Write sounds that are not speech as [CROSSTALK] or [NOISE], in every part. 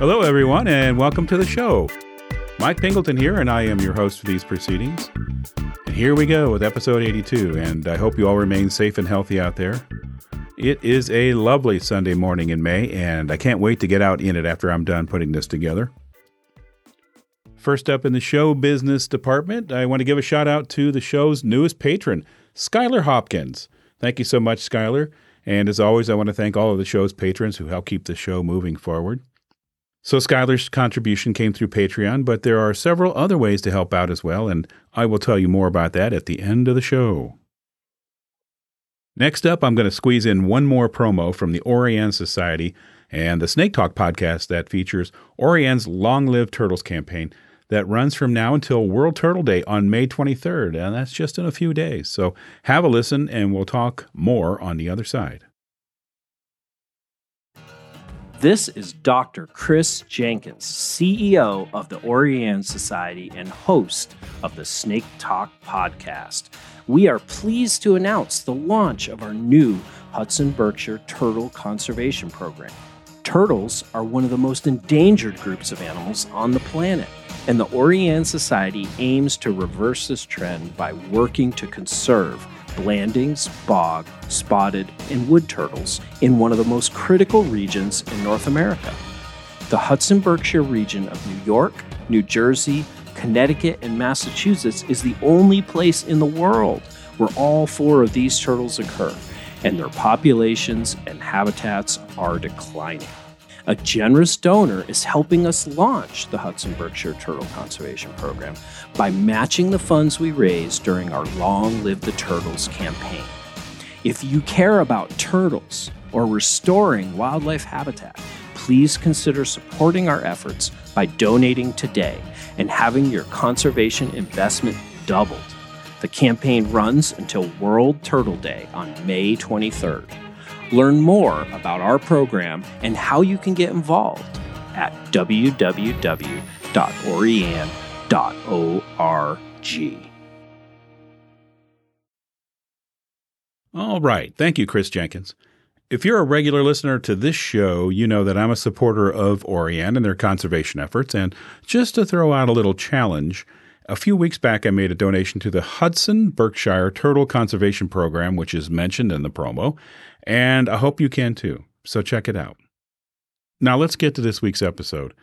Hello, everyone, and welcome to the show. Mike Pingleton here, and I am your host for these proceedings. And here we go with episode 82, and I hope you all remain safe and healthy out there. It is a lovely Sunday morning in May, and I can't wait to get out in it after I'm done putting this together. First up in the show business department, I want to give a shout out to the show's newest patron, Skylar Hopkins. Thank you so much, Skylar. And as always, I want to thank all of the show's patrons who help keep the show moving forward. So Skylar's contribution came through Patreon, but there are several other ways to help out as well, and I will tell you more about that at the end of the show. Next up, I'm going to squeeze in one more promo from the Orianne Society and the Snake Talk podcast that features Orianne's Long Live Turtles campaign that runs from now until World Turtle Day on May 23rd, and that's just in a few days. So have a listen, and we'll talk more on the other side. This is Dr. Chris Jenkins, CEO of the Orianne Society and host of the Snake Talk podcast. We are pleased to announce the launch of our new Hudson Berkshire Turtle Conservation Program. Turtles are one of the most endangered groups of animals on the planet, and the Orianne Society aims to reverse this trend by working to conserve Blandings, bog, spotted, and wood turtles in one of the most critical regions in North America. The Hudson Berkshire region of New York, New Jersey, Connecticut, and Massachusetts is the only place in the world where all four of these turtles occur, and their populations and habitats are declining. A generous donor is helping us launch the Hudson Berkshire Turtle Conservation Program by matching the funds we raise during our Long Live the Turtles campaign. If you care about turtles or restoring wildlife habitat, please consider supporting our efforts by donating today and having your conservation investment doubled. The campaign runs until World Turtle Day on May 23rd. Learn more about our program and how you can get involved at www.orianne.org. All right. Thank you, Chris Jenkins. If you're a regular listener to this show, you know that I'm a supporter of Orianne and their conservation efforts. And just to throw out a little challenge, a few weeks back I made a donation to the Hudson Berkshire Turtle Conservation Program, which is mentioned in the promo and I hope you can too. So check it out. Now let's get to this week's episode.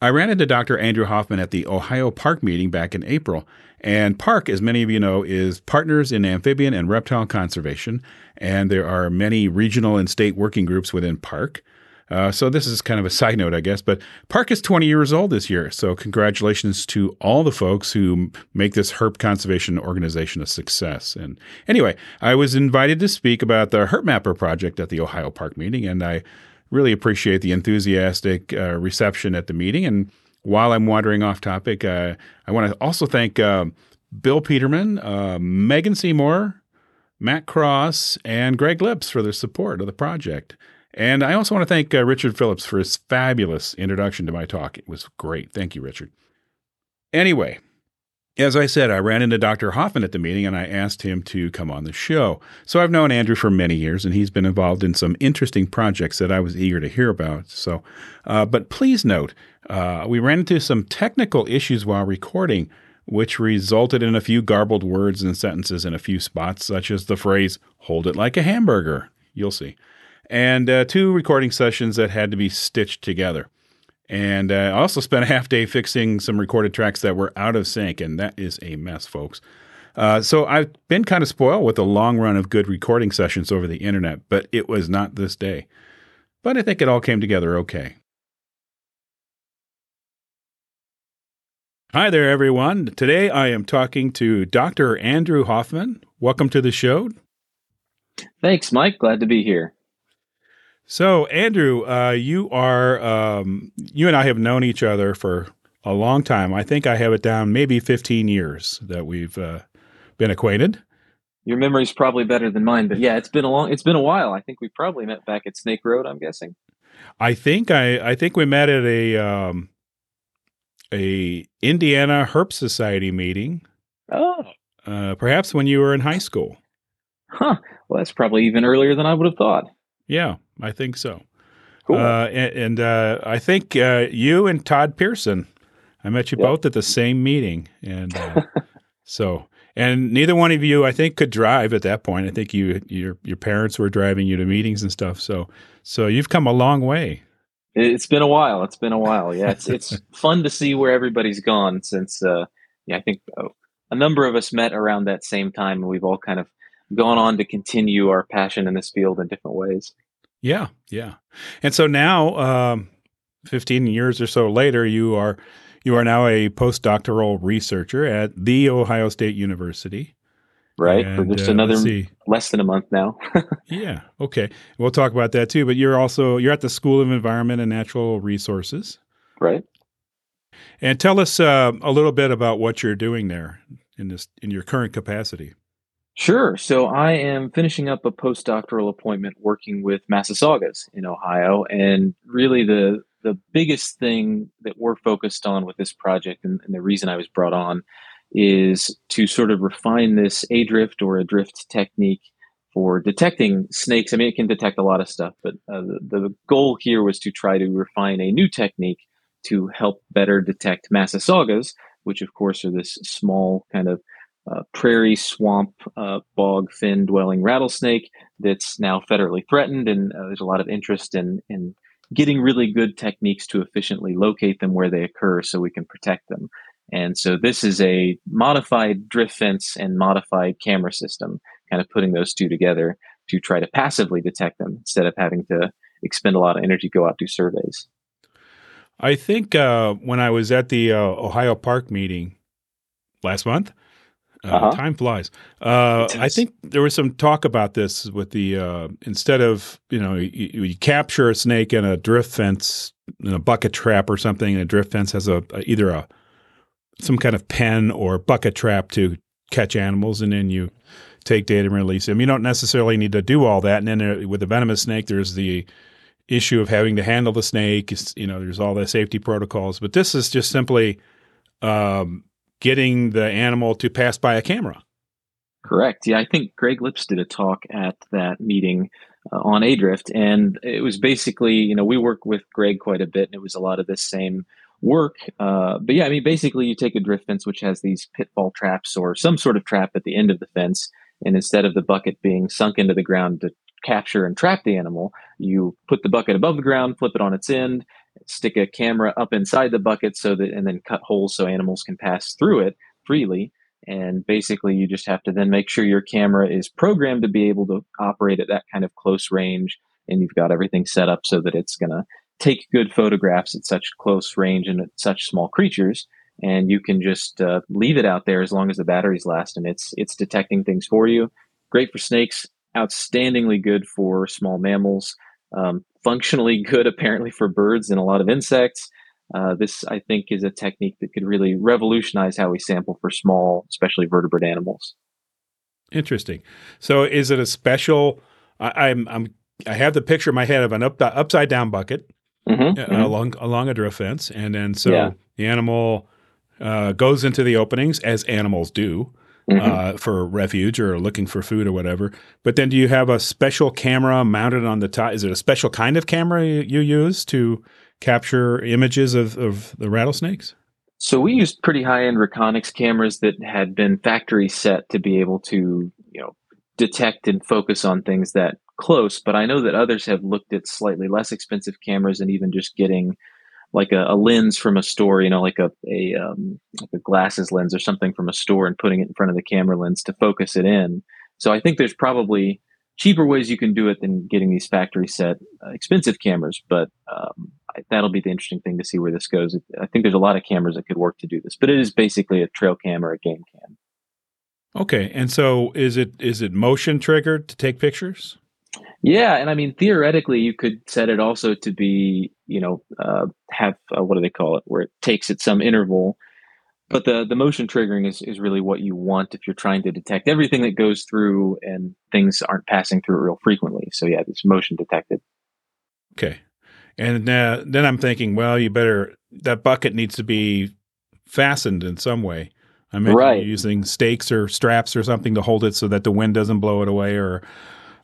I ran into Dr. Andrew Hoffman at the Ohio PARC meeting back in April. And PARC, as many of you know, is Partners in Amphibian and Reptile Conservation. And there are many regional and state working groups within PARC. Uh, so this is kind of a side note, I guess. But PARC is 20 years old this year, so congratulations to all the folks who make this herp conservation organization a success. And anyway, I was invited to speak about the HerpMapper project at the Ohio PARC meeting, and I really appreciate the enthusiastic uh, reception at the meeting. And while I'm wandering off topic, uh, I want to also thank uh, Bill Peterman, uh, Megan Seymour, Matt Cross, and Greg Lipps for their support of the project. And I also want to thank uh, Richard Phillips for his fabulous introduction to my talk. It was great. Thank you, Richard. Anyway, as I said, I ran into Dr. Hoffman at the meeting and I asked him to come on the show. So I've known Andrew for many years and he's been involved in some interesting projects that I was eager to hear about. So, uh, but please note, uh, we ran into some technical issues while recording, which resulted in a few garbled words and sentences in a few spots, such as the phrase, hold it like a hamburger. You'll see and uh, two recording sessions that had to be stitched together. And uh, I also spent a half day fixing some recorded tracks that were out of sync, and that is a mess, folks. Uh, so I've been kind of spoiled with a long run of good recording sessions over the internet, but it was not this day. But I think it all came together okay. Hi there, everyone. Today I am talking to Dr. Andrew Hoffman. Welcome to the show. Thanks, Mike. Glad to be here. So, Andrew, uh, you are um, you and I have known each other for a long time. I think I have it down maybe 15 years that we've uh, been acquainted. Your memory's probably better than mine, but yeah, it's been a long it's been a while. I think we probably met back at Snake Road, I'm guessing. I think I I think we met at a um, a Indiana Herp Society meeting. Oh. Uh, perhaps when you were in high school. Huh. Well, that's probably even earlier than I would have thought. Yeah, I think so. Cool. Uh, and, and uh, I think uh, you and Todd Pearson, I met you Yep. both at the same meeting, and uh, [LAUGHS] so and neither one of you, I think, could drive at that point. I think you your your parents were driving you to meetings and stuff. So so you've come a long way. It's been a while. It's been a while. Yeah, it's [LAUGHS] it's fun to see where everybody's gone since. Uh, yeah, I think uh, a number of us met around that same time, and we've all kind of gone on to continue our passion in this field in different ways. Yeah, yeah. And so now, um, fifteen years or so later, you are you are now a postdoctoral researcher at the Ohio State University. Right for just uh, another less than a month now. [LAUGHS] Yeah. Okay. We'll talk about that too. But you're also you're at the School of Environment and Natural Resources. right. And tell us uh, a little bit about what you're doing there in this in your current capacity. Sure. So I am finishing up a postdoctoral appointment working with Massasaugas in Ohio, and really the the biggest thing that we're focused on with this project, and, and the reason I was brought on, is to sort of refine this adrift or adrift technique for detecting snakes. I mean, it can detect a lot of stuff, but uh, the, the goal here was to try to refine a new technique to help better detect Massasaugas, which of course are this small kind of uh, prairie swamp uh, bog fen dwelling rattlesnake that's now federally threatened and uh, there's a lot of interest in in getting really good techniques to efficiently locate them where they occur so we can protect them. And so this is a modified drift fence and modified camera system kind of putting those two together to try to passively detect them instead of having to expend a lot of energy go out do surveys. I think uh, when I was at the uh, Ohio PARC meeting last month, uh, Uh-huh. time flies. Uh, I think there was some talk about this with the uh, instead of you know you, you capture a snake in a drift fence in a bucket trap or something, and a drift fence has a, a either a some kind of pen or bucket trap to catch animals, and then you take data and release them. You don't necessarily need to do all that. And then there, with the venomous snake, there's the issue of having to handle the snake. It's, you know, there's all the safety protocols. But this is just simply um, getting the animal to pass by a camera. Correct. Yeah, I think Greg Lipps did a talk at that meeting uh, on AHDriFT, and it was basically, you know, we work with Greg quite a bit, and it was a lot of this same work. Uh, but yeah, I mean, basically, you take a drift fence which has these pitfall traps or some sort of trap at the end of the fence, and instead of the bucket being sunk into the ground to capture and trap the animal, you put the bucket above the ground, flip it on its end, stick a camera up inside the bucket so that, and then cut holes so animals can pass through it freely. And basically, you just have to then make sure your camera is programmed to be able to operate at that kind of close range. And you've got everything set up so that it's going to take good photographs at such close range and at such small creatures. And you can just uh, leave it out there as long as the batteries last, and it's it's detecting things for you. Great for snakes, outstandingly good for small mammals, um, functionally [LAUGHS] good apparently for birds and a lot of insects. Uh, this, I think, is a technique that could really revolutionize how we sample for small, especially vertebrate animals. Interesting. So, is it a special? I, I'm, I'm, I have the picture in my head of an up, upside down bucket Mhm, uh, mhm. along along a drift fence, and then so Yeah. the animal uh, goes into the openings as animals do. Mhm. uh, for refuge or looking for food or whatever. But then, do you have a special camera mounted on the top? Is it a special kind of camera you, you use to capture images of, of the rattlesnakes? So we used pretty high-end Reconyx cameras that had been factory set to be able to, you know, detect and focus on things that close. But I know that others have looked at slightly less expensive cameras and even just getting like a, a lens from a store, you know, like a a um, like a glasses lens or something from a store, and putting it in front of the camera lens to focus it in. So I think there's probably cheaper ways you can do it than getting these factory set uh, expensive cameras. But um, I, that'll be the interesting thing to see where this goes. I think there's a lot of cameras that could work to do this, but it is basically a trail cam or a game cam. Okay, and so is it is it motion triggered to take pictures? Yeah, and I mean theoretically, you could set it also to be, you know, uh, have uh, what do they call it, where it takes at some interval. But the the motion triggering is is really what you want if you're trying to detect everything that goes through and things aren't passing through real frequently. So yeah, it's motion detected. Okay, and uh, then I'm thinking, well, you better that bucket needs to be fastened in some way. I imagine Right. using stakes or straps or something to hold it so that the wind doesn't blow it away, or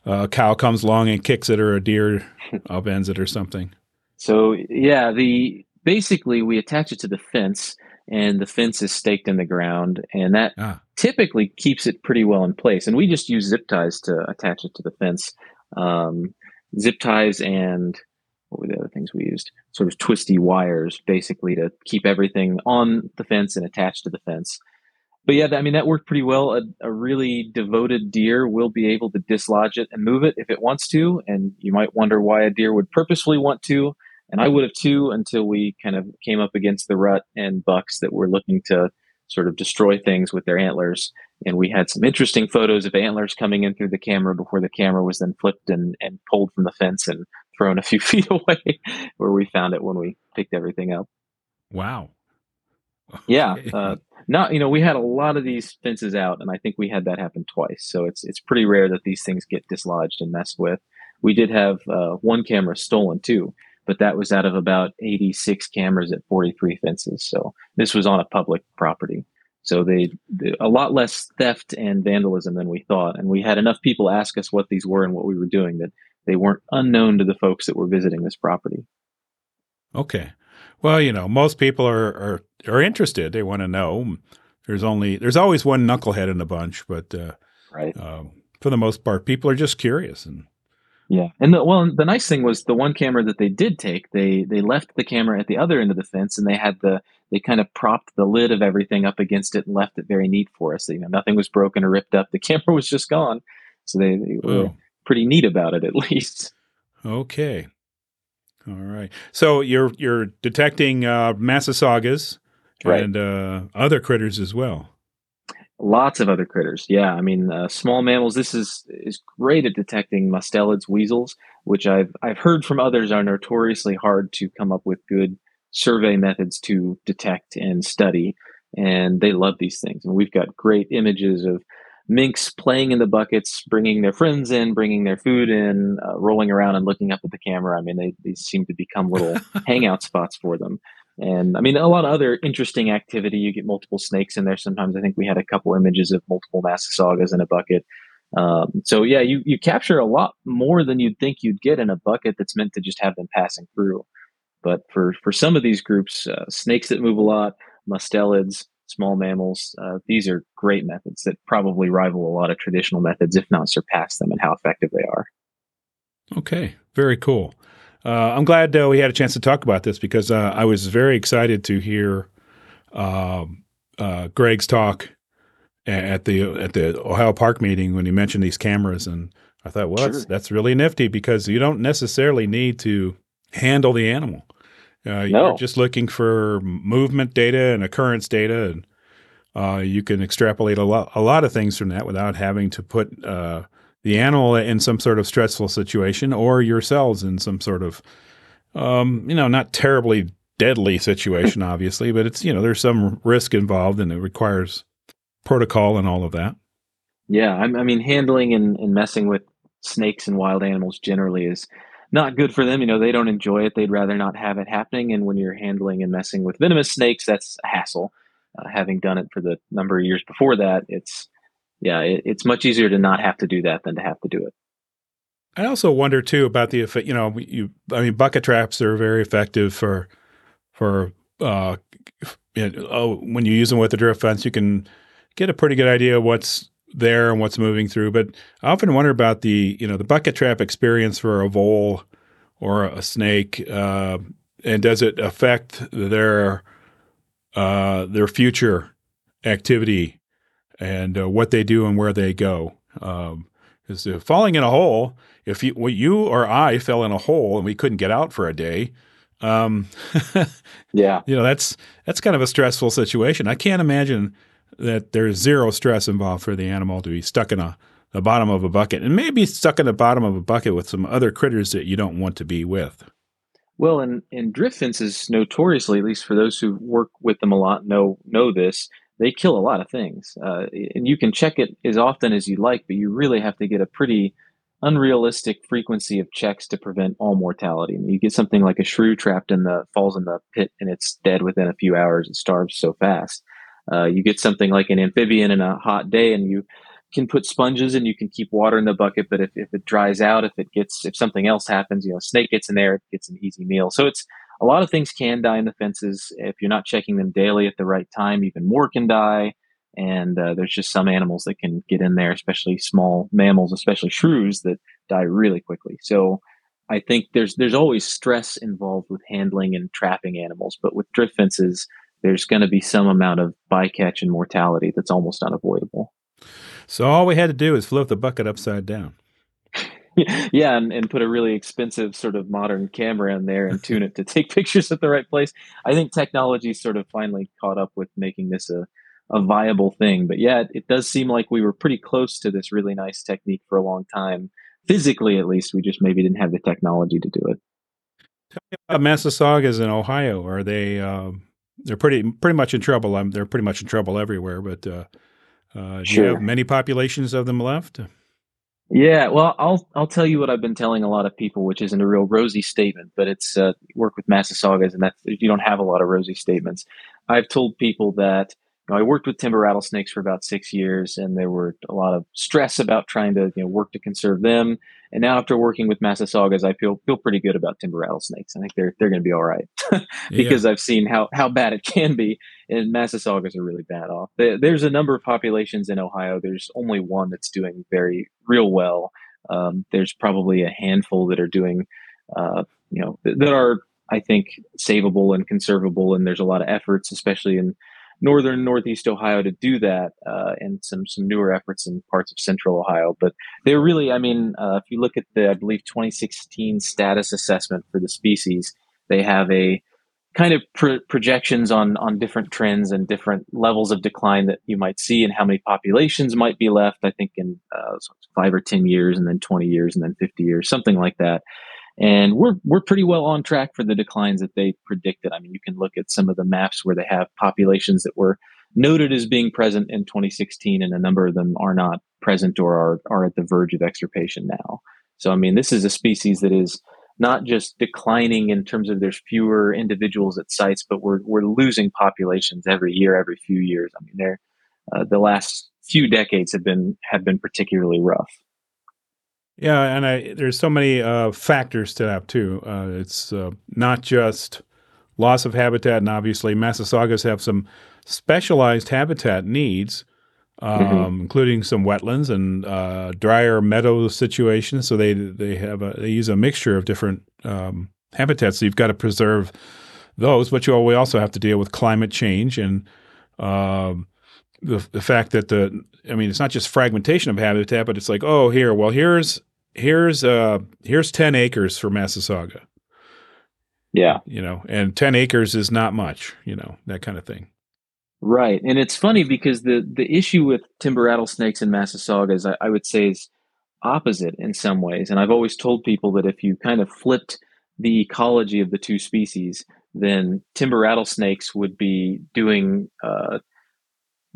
a cow comes along and kicks it, or a deer [LAUGHS] upends it, or something. So yeah, the basically we attach it to the fence, and the fence is staked in the ground, and that Ah, typically keeps it pretty well in place. And we just use zip ties to attach it to the fence. Um, zip ties and what were the other things we used? Sort of twisty wires, basically to keep everything on the fence and attached to the fence. But yeah, I mean that worked pretty well. A, a really devoted deer will be able to dislodge it and move it if it wants to. And you might wonder why a deer would purposefully want to. And I would have too until we kind of came up against the rut and bucks that were looking to sort of destroy things with their antlers. And we had some interesting photos of antlers coming in through the camera before the camera was then flipped and, and pulled from the fence and thrown a few [LAUGHS] feet away where we found it when we picked everything up. wow. Yeah. Uh, not, you know, we had a lot of these fences out and I think we had that happen twice. So it's, it's pretty rare that these things get dislodged and messed with. We did have uh, one camera stolen too, but that was out of about 86 cameras at 43 fences. So this was on a public property. So they, they a lot less theft and vandalism than we thought, and we had enough people ask us what these were and what we were doing that they weren't unknown to the folks that were visiting this property. Okay. Well, you know, most people are are, are interested. They want to know. There's only there's always one knucklehead in the bunch, but uh, Right. um, for the most part, people are just curious. And Yeah, and the well, the nice thing was the one camera that they did take, they they left the camera at the other end of the fence, and they had the they kind of propped the lid of everything up against it and left it very neat for us. You know, nothing was broken or ripped up. The [LAUGHS] camera was just gone, so they, they were oh, pretty neat about it at [LAUGHS] least. okay, all right. So you're you're detecting uh, Massasaugas Right. and uh, other critters as well. Lots of other critters. Yeah, I mean, uh, small mammals. This is is great at detecting mustelids, weasels, which I've I've heard from others are notoriously hard to come up with good survey methods to detect and study. And they love these things. And we've got great images of minks playing in the buckets, bringing their friends in, bringing their food in, uh, rolling around and looking up at the camera. I mean, they these seem to become little [LAUGHS] hangout spots for them. And I mean, a lot of other interesting activity. You get multiple snakes in there. Sometimes I think we had a couple images of multiple Massasaugas in a bucket. Um, so yeah, you you capture a lot more than you'd think you'd get in a bucket that's meant to just have them passing through. But for for some of these groups, uh, snakes that move a lot, mustelids, small mammals, uh, these are great methods that probably rival a lot of traditional methods, if not surpass them, in how effective they are. Okay, very cool. Uh, I'm glad uh, we had a chance to talk about this because uh, I was very excited to hear um, uh, Greg's talk at the at the Ohio PARC meeting when he mentioned these cameras, and I thought, well, that's Sure. that's really nifty because you don't necessarily need to handle the animal. Uh, No. You're just looking for movement data and occurrence data, and uh, you can extrapolate a lot a lot of things from that without having to put uh, the animal in some sort of stressful situation or yourselves in some sort of um, you know not terribly deadly situation [LAUGHS] obviously but it's you know there's some risk involved and it requires protocol and all of that Yeah, I, I mean, handling and, and messing with snakes and wild animals generally is not good for them. You know, they don't enjoy it. They'd rather not have it happening. And when you're handling and messing with venomous snakes, that's a hassle. Uh, having done it for the number of years before that, it's yeah, it, it's much easier to not have to do that than to have to do it. I also wonder too about the effect. You know, you I mean, bucket traps are very effective for for uh, you know, oh, when you use them with a drift fence, you can get a pretty good idea what's there and what's moving through. But I often wonder about the you know the bucket trap experience for a vole or a snake, uh, and does it affect their uh, their future activity and uh, what they do and where they go? Um, is uh, falling in a hole. If you, well, you or I fell in a hole and we couldn't get out for a day, um, [LAUGHS] Yeah, you know that's that's kind of a stressful situation. I can't imagine that there's zero stress involved for the animal to be stuck in a the bottom of a bucket and maybe stuck in the bottom of a bucket with some other critters that you don't want to be with. Well, and, and drift fences notoriously, at least for those who work with them a lot, know know this. They kill a lot of things, uh, and you can check it as often as you like, but you really have to get a pretty unrealistic frequency of checks to prevent all mortality. You get something like a shrew trapped in the falls in the pit and it's dead within a few hours. It starves so fast. Uh, you get something like an amphibian in a hot day and you can put sponges and you can keep water in the bucket. But if, if it dries out, if it gets, if something else happens, you know, snake gets in there, it gets an easy meal. So it's a lot of things can die in the fences. If you're not checking them daily at the right time, even more can die. And uh, there's just some animals that can get in there, especially small mammals, especially shrews that die really quickly. So I think there's there's always stress involved with handling and trapping animals, but with drift fences, there's going to be some amount of bycatch and mortality that's almost unavoidable. So all we had to do is flip the bucket upside down. [LAUGHS] yeah, and, and put a really expensive sort of modern camera in there and tune it to take [LAUGHS] pictures at the right place. I think technology sort of finally caught up with making this a, a viable thing. But yeah, it, it does seem like we were pretty close to this really nice technique for a long time. Physically, at least, we just maybe didn't have the technology to do it. Tell me about Massasaugas in Ohio. Are they? Uh, they're pretty pretty much in trouble. I'm, they're pretty much in trouble everywhere. But uh, uh, do sure. you have many populations of them left? Yeah, well, I'll I'll tell you what I've been telling a lot of people, which isn't a real rosy statement, but it's uh, work with Massasaugas, and that you don't have a lot of rosy statements. I've told people that you know, I worked with timber rattlesnakes for about six years, and there were a lot of stress about trying to you know work to conserve them. And now, after working with Massasaugas, I feel feel pretty good about timber rattlesnakes. I think they're they're going to be all right [LAUGHS] because yeah. I've seen how how bad it can be, and Massasaugas are really bad off. There's a number of populations in Ohio. There's only one that's doing very real well. Um, there's probably a handful that are doing, uh, you know, that are I think savable and conservable, and there's a lot of efforts, especially in northern northeast Ohio to do that, uh, and some some newer efforts in parts of central Ohio. But they're really, I mean, uh, if you look at the, I believe, 2016 status assessment for the species, they have a kind of pro- projections on on different trends and different levels of decline that you might see and how many populations might be left. I think in uh, five or ten years, and then 20 years, and then 50 years, something like that and we're we're pretty well on track for the declines that they predicted. I mean, you can look at some of the maps where they have populations that were noted as being present in 2016, and a number of them are not present or are are at the verge of extirpation now. So, I mean, this is a species that is not just declining in terms of there's fewer individuals at sites, but we're we're losing populations every year, every few years. I mean, they're uh, the last few decades have been have been particularly rough. Yeah, and I, there's so many uh, factors to that too. Uh, it's uh, not just loss of habitat, and obviously Massasaugas have some specialized habitat needs, um, mm-hmm. including some wetlands and uh, drier meadow situations. So they they have a, they use a mixture of different um, habitats. So you've got to preserve those, but you we also have to deal with climate change and um, the the fact that the I mean, it's not just fragmentation of habitat, but it's like, oh, here, well, here's here's uh here's ten acres for Massasauga. Yeah, you know, and ten acres is not much, you know, that kind of thing. Right, and it's funny because the the issue with timber rattlesnakes and Massasaugas, I, I would say, is opposite in some ways. And I've always told people that if you kind of flipped the ecology of the two species, then timber rattlesnakes would be doing uh,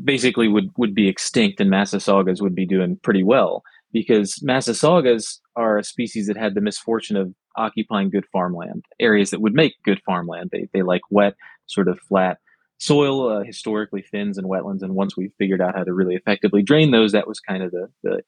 basically would would be extinct and Massasaugas would be doing pretty well because Massasaugas are a species that had the misfortune of occupying good farmland areas that would make good farmland. They they like wet, sort of flat soil, uh, historically fens and wetlands. And once we figured out how to really effectively drain those, that was kind of the the,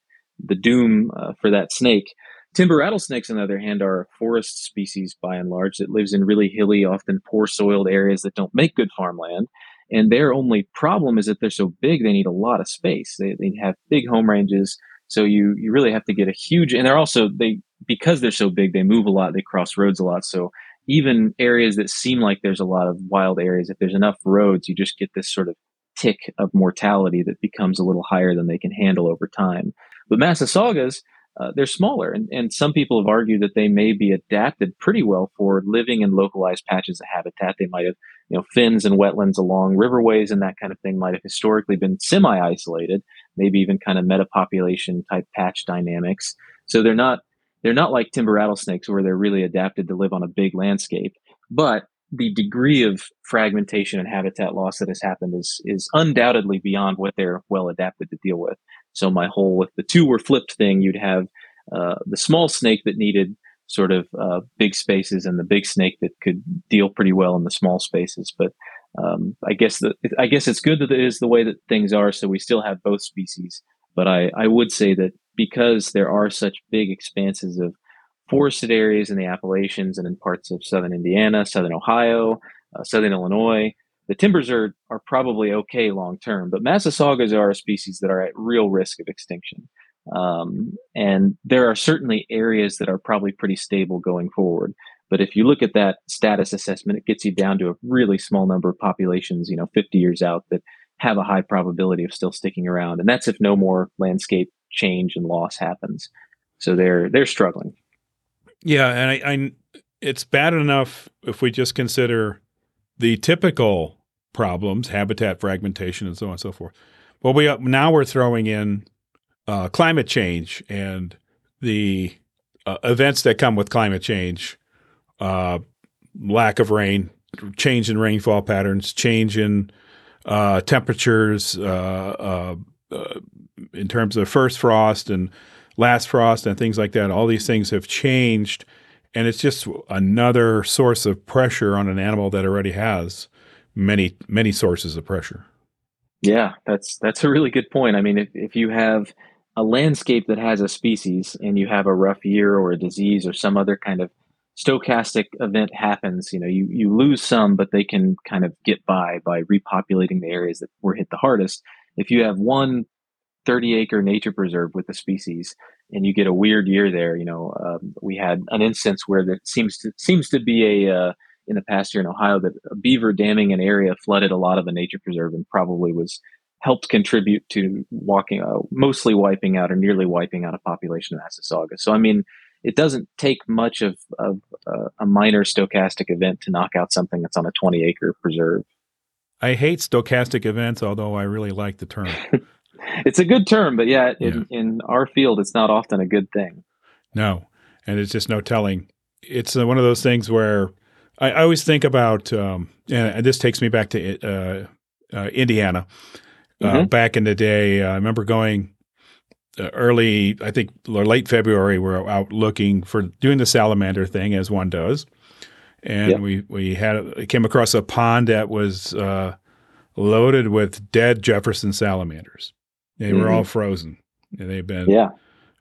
the doom uh, for that snake. Timber rattlesnakes, on the other hand, are a forest species by and large that lives in really hilly, often poor soiled areas that don't make good farmland. And their only problem is that they're so big, they need a lot of space. They, they have big home ranges. So you, you really have to get a huge, and they're also, they, because they're so big, they move a lot, they cross roads a lot. So even areas that seem like there's a lot of wild areas, if there's enough roads, you just get this sort of tick of mortality that becomes a little higher than they can handle over time. But Massasaugas, uh, they're smaller. And, and some people have argued that they may be adapted pretty well for living in localized patches of habitat. They might have, you know, fens and wetlands along riverways and that kind of thing might have historically been semi isolated. maybe even kind of metapopulation type patch dynamics. So they're not they're not like timber rattlesnakes where they're really adapted to live on a big landscape, but the degree of fragmentation and habitat loss that has happened is is undoubtedly beyond what they're well adapted to deal with. So my whole if the two were flipped thing, you'd have uh, the small snake that needed sort of uh, big spaces and the big snake that could deal pretty well in the small spaces. But um, I guess that I guess it's good that it is the way that things are. So we still have both species. But I, I would say that because there are such big expanses of forested areas in the Appalachians and in parts of southern Indiana, southern Ohio, uh, southern Illinois, the timbers are are probably okay long term. But Massasaugas are a species that are at real risk of extinction. Um, and there are certainly areas that are probably pretty stable going forward. But if you look at that status assessment, it gets you down to a really small number of populations, you know, 50 years out that have a high probability of still sticking around. And that's if no more landscape change and loss happens. So they're they're struggling. Yeah, and I, I it's bad enough if we just consider the typical problems, habitat fragmentation, and so on and so forth. Well, we now we're throwing in uh, climate change and the uh, events that come with climate change, uh, lack of rain, change in rainfall patterns, change in uh, temperatures uh, uh, in terms of first frost and last frost and things like that. All these things have changed, and it's just another source of pressure on an animal that already has many many sources of pressure. Yeah, that's that's a really good point. I mean, if, if you have a landscape that has a species and you have a rough year or a disease or some other kind of stochastic event happens, you know, you, you lose some, but they can kind of get by by repopulating the areas that were hit the hardest. If you have one 30 acre nature preserve with the species and you get a weird year there, you know, um, we had an instance where that seems to seems to be a uh, in the past year in Ohio that a beaver damming an area flooded a lot of the nature preserve and probably was helped contribute to walking, uh, mostly wiping out or nearly wiping out a population of Massasauga. So, I mean, it doesn't take much of, of uh, a minor stochastic event to knock out something that's on a 20 acre preserve. I hate stochastic events, although I really like the term. [LAUGHS] it's a good term, but yeah, in, yeah. in our field, it's not often a good thing. No, and it's just no telling. It's uh, one of those things where I, I always think about, um, and this takes me back to uh, uh, Indiana. Uh, mm-hmm. back in the day. I remember going uh, early, I think, or late February. We are out looking for doing the salamander thing as one does, and yep. we we had came across a pond that was uh, loaded with dead Jefferson salamanders. They mm-hmm. were all frozen. They've been yeah.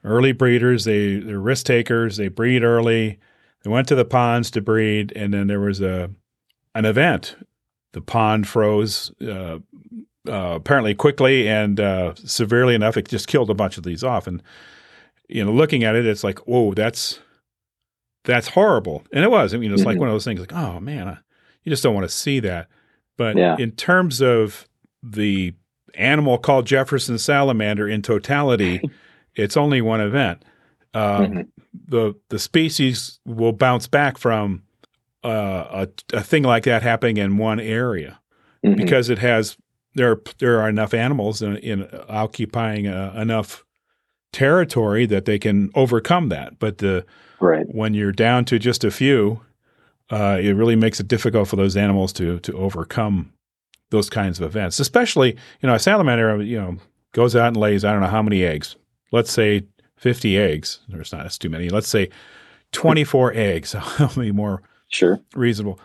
early breeders. They they're risk takers. They breed early. They went to the ponds to breed, and then there was a an event. The pond froze. Uh, uh, apparently quickly and uh, severely enough, it just killed a bunch of these off. And you know, looking at it, it's like, whoa, that's that's horrible. And it was. I mean, it's mm-hmm. like one of those things, like, oh man, you just don't want to see that. But yeah. in terms of the animal called Jefferson salamander in totality, [LAUGHS] it's only one event. Um, mm-hmm. The the species will bounce back from uh, a, a thing like that happening in one area mm-hmm. because it has there are, there are enough animals in, in occupying uh, enough territory that they can overcome that. But the right. when you're down to just a few, uh, it really makes it difficult for those animals to to overcome those kinds of events. Especially, you know, a salamander, you know, goes out and lays I don't know how many eggs. Let's say 50 eggs. There's not that's too many. Let's say 24 [LAUGHS] eggs. [LAUGHS] How many more sure reasonable?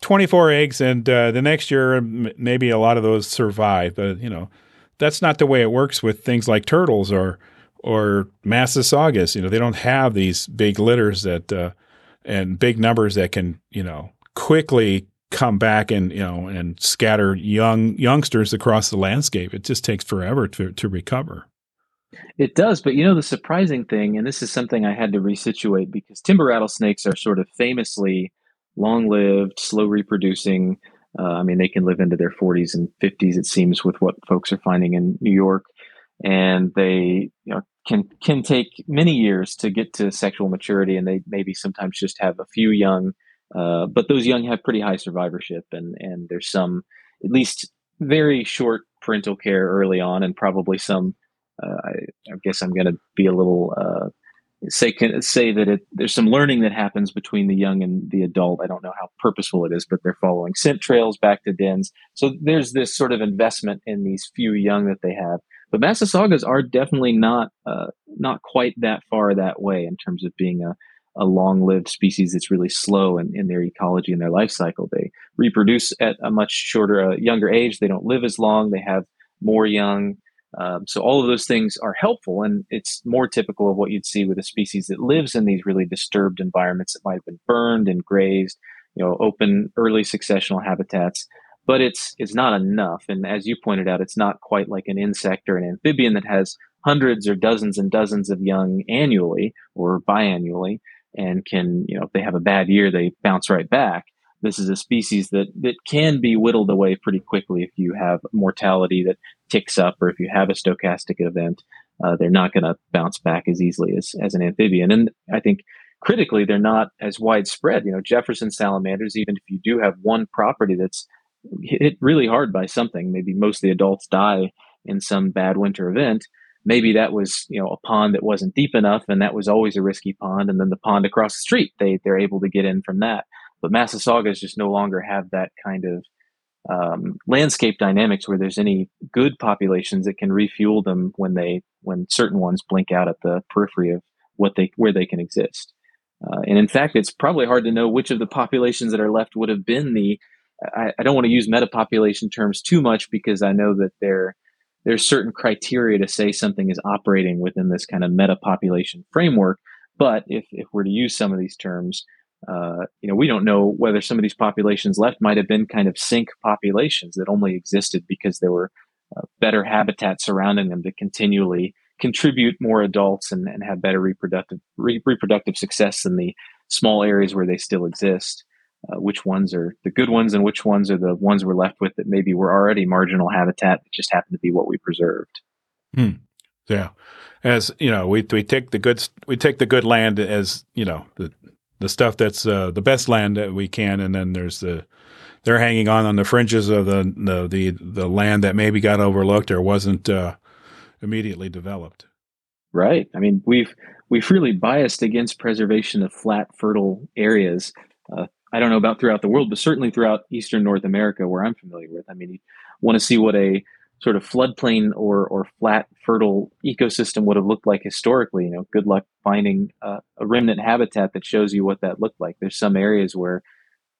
24 eggs, and uh, the next year maybe a lot of those survive. But you know, that's not the way it works with things like turtles or or Massasaugas. You know, they don't have these big litters that uh, and big numbers that can you know quickly come back and you know and scatter young youngsters across the landscape. It just takes forever to to recover. It does, but you know the surprising thing, and this is something I had to resituate because timber rattlesnakes are sort of famously long lived, slow reproducing. Uh, I mean, they can live into their 40s and 50s, it seems, with what folks are finding in New York. And they you know, can can take many years to get to sexual maturity, and they maybe sometimes just have a few young, uh, but those young have pretty high survivorship, and and there's some at least very short parental care early on, and probably some uh, I, I, guess I'm going to be a little uh, say can, say that it, there's some learning that happens between the young and the adult. I don't know how purposeful it is, but they're following scent trails back to dens. So there's this sort of investment in these few young that they have. But Massasaugas are definitely not uh, not quite that far that way in terms of being a, a long-lived species that's really slow in, in their ecology and their life cycle. They reproduce at a much shorter, uh, younger age. They don't live as long. They have more young. Um, so all of those things are helpful, and it's more typical of what you'd see with a species that lives in these really disturbed environments that might have been burned and grazed, you know, open early successional habitats. But it's it's not enough, and as you pointed out, it's not quite like an insect or an amphibian that has hundreds or dozens and dozens of young annually or biannually, and can you know if they have a bad year, they bounce right back. This is a species that that can be whittled away pretty quickly if you have mortality that ticks up or if you have a stochastic event. Uh, they're not going to bounce back as easily as, as an amphibian. And i think critically they're not as widespread. You know jefferson salamanders even if you do have one property that's hit really hard by something maybe most of the adults die in some bad winter event maybe that was you know a pond that wasn't deep enough and that was always a risky pond and then the pond across the street they they're able to get in from that but Massasaugas just no longer have that kind of um, landscape dynamics where there's any good populations that can refuel them when they when certain ones blink out at the periphery of what they where they can exist. Uh, and in fact, it's probably hard to know which of the populations that are left would have been the. I, I don't want to use metapopulation terms too much because I know that there there's certain criteria to say something is operating within this kind of metapopulation framework. But if if we're to use some of these terms, uh, you know, we don't know whether some of these populations left might have been kind of sink populations that only existed because there were uh, better habitat surrounding them to continually contribute more adults and, and have better reproductive re- reproductive success in the small areas where they still exist. Uh, which ones are the good ones and which ones are the ones we're left with that maybe were already marginal habitat that just happened to be what we preserved. Hmm. Yeah, as you know, we we take the good we take the good land as you know the the stuff that's uh, the best land that we can, and then there's the they're hanging on on the fringes of the the the, the land that maybe got overlooked or wasn't uh, immediately developed. Right. I mean, we've we've really biased against preservation of flat, fertile areas. Uh, I don't know about throughout the world, but certainly throughout Eastern North America, where I'm familiar with. I mean, you want to see what a sort of floodplain or or flat fertile ecosystem would have looked like historically you know good luck finding a remnant habitat that shows you what that looked like there's some areas where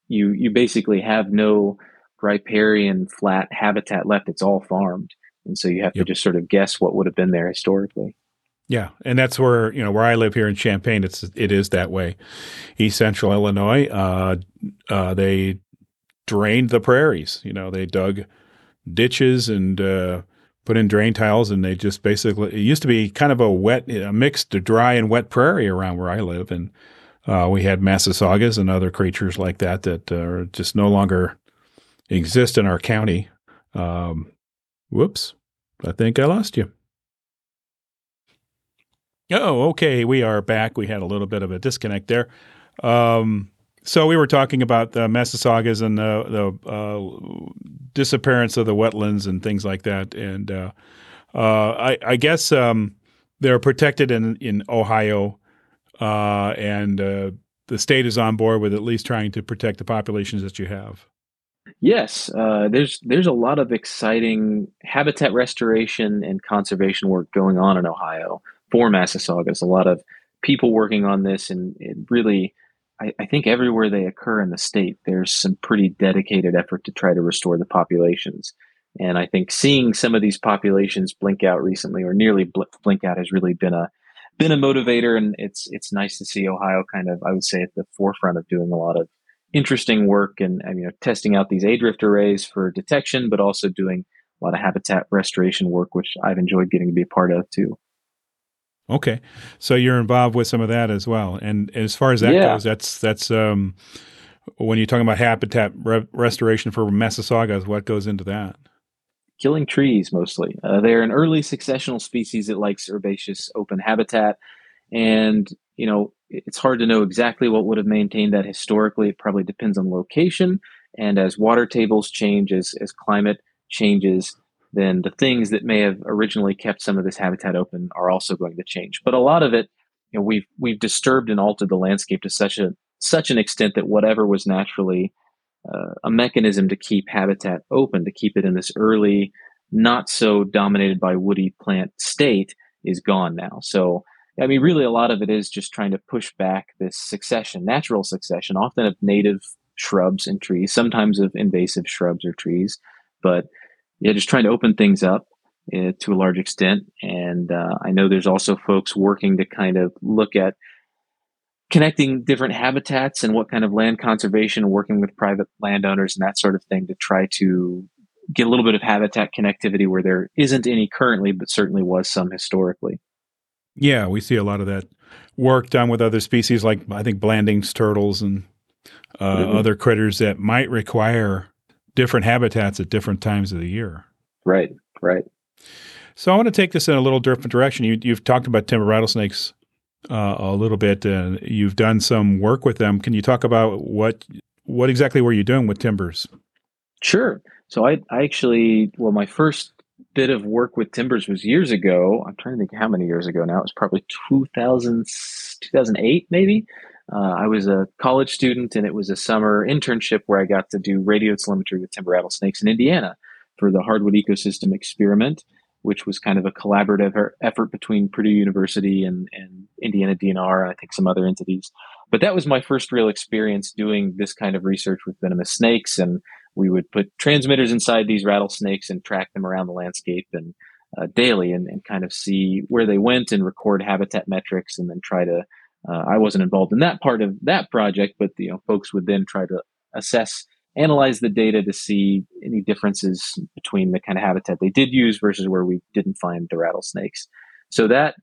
you you basically have no riparian flat habitat left it's all farmed and so you have yep. to just sort of guess what would have been there historically yeah, and that's where you know where I live here in Champaign. It's it is that way. East Central Illinois, uh, uh, they drained the prairies. You know, they dug ditches and uh, put in drain tiles, and they just basically it used to be kind of a wet, a mixed dry and wet prairie around where I live, and uh, we had Massasaugas and other creatures like that that uh, just no longer exist in our county. Um, whoops, I think I lost you. Oh, okay, we are back. We had a little bit of a disconnect there. Um, so we were talking about the Massasaugas and the, the uh, disappearance of the wetlands and things like that. And uh, uh, I, I, guess um, they're protected in in Ohio, uh, and uh, the state is on board with at least trying to protect the populations that you have. Yes, uh, there's there's a lot of exciting habitat restoration and conservation work going on in Ohio for Massasaugas. A lot of people working on this, and it really I, I, think everywhere they occur in the state, there's some pretty dedicated effort to try to restore the populations. And I think seeing some of these populations blink out recently, or nearly blink out, has really been a been a motivator. And it's it's nice to see Ohio kind of, I would say, at the forefront of doing a lot of interesting work and, you know testing out these A drift arrays for detection, but also doing a lot of habitat restoration work, which I've enjoyed getting to be a part of too. Okay, so you're involved with some of that as well. And as far as that yeah. goes, that's that's um, when you're talking about habitat re- restoration for Massasaugas, what goes into that? Killing trees mostly. Uh, they're an early successional species that likes herbaceous open habitat, and you know it's hard to know exactly what would have maintained that historically. It probably depends on location, and as water tables change, as as climate changes, then the things that may have originally kept some of this habitat open are also going to change. But a lot of it, you know, we've we've disturbed and altered the landscape to such a such an extent that whatever was naturally uh, a mechanism to keep habitat open, to keep it in this early, not so dominated by woody plant state, is gone now. So I mean, really, a lot of it is just trying to push back this succession, natural succession, often of native shrubs and trees, sometimes of invasive shrubs or trees, but yeah, just trying to open things up uh, to a large extent. And uh, I know there's also folks working to kind of look at connecting different habitats and what kind of land conservation, working with private landowners and that sort of thing to try to get a little bit of habitat connectivity where there isn't any currently, but certainly was some historically. Yeah, we see a lot of that work done with other species like I think Blanding's turtles and uh, mm-hmm. other critters that might require different habitats at different times of the year. Right, right. So I want to take this in a little different direction. You, have talked about timber rattlesnakes uh, a little bit, and you've done some work with them. Can you talk about what what exactly were you doing with timbers? Sure. So I, I actually, well, my first bit of work with timbers was years ago. I'm trying to think how many years ago now. It was probably 2000, 2008, maybe. Uh, I was a college student, and it was a summer internship where I got to do radio telemetry with timber rattlesnakes in Indiana for the hardwood ecosystem experiment, which was kind of a collaborative effort between Purdue University and, and Indiana DNR, and I think some other entities. But that was my first real experience doing this kind of research with venomous snakes, and we would put transmitters inside these rattlesnakes and track them around the landscape and uh, daily and, and kind of see where they went and record habitat metrics and then try to uh, I wasn't involved in that part of that project, but you know, folks would then try to assess, analyze the data to see any differences between the kind of habitat they did use versus where we didn't find the rattlesnakes. So that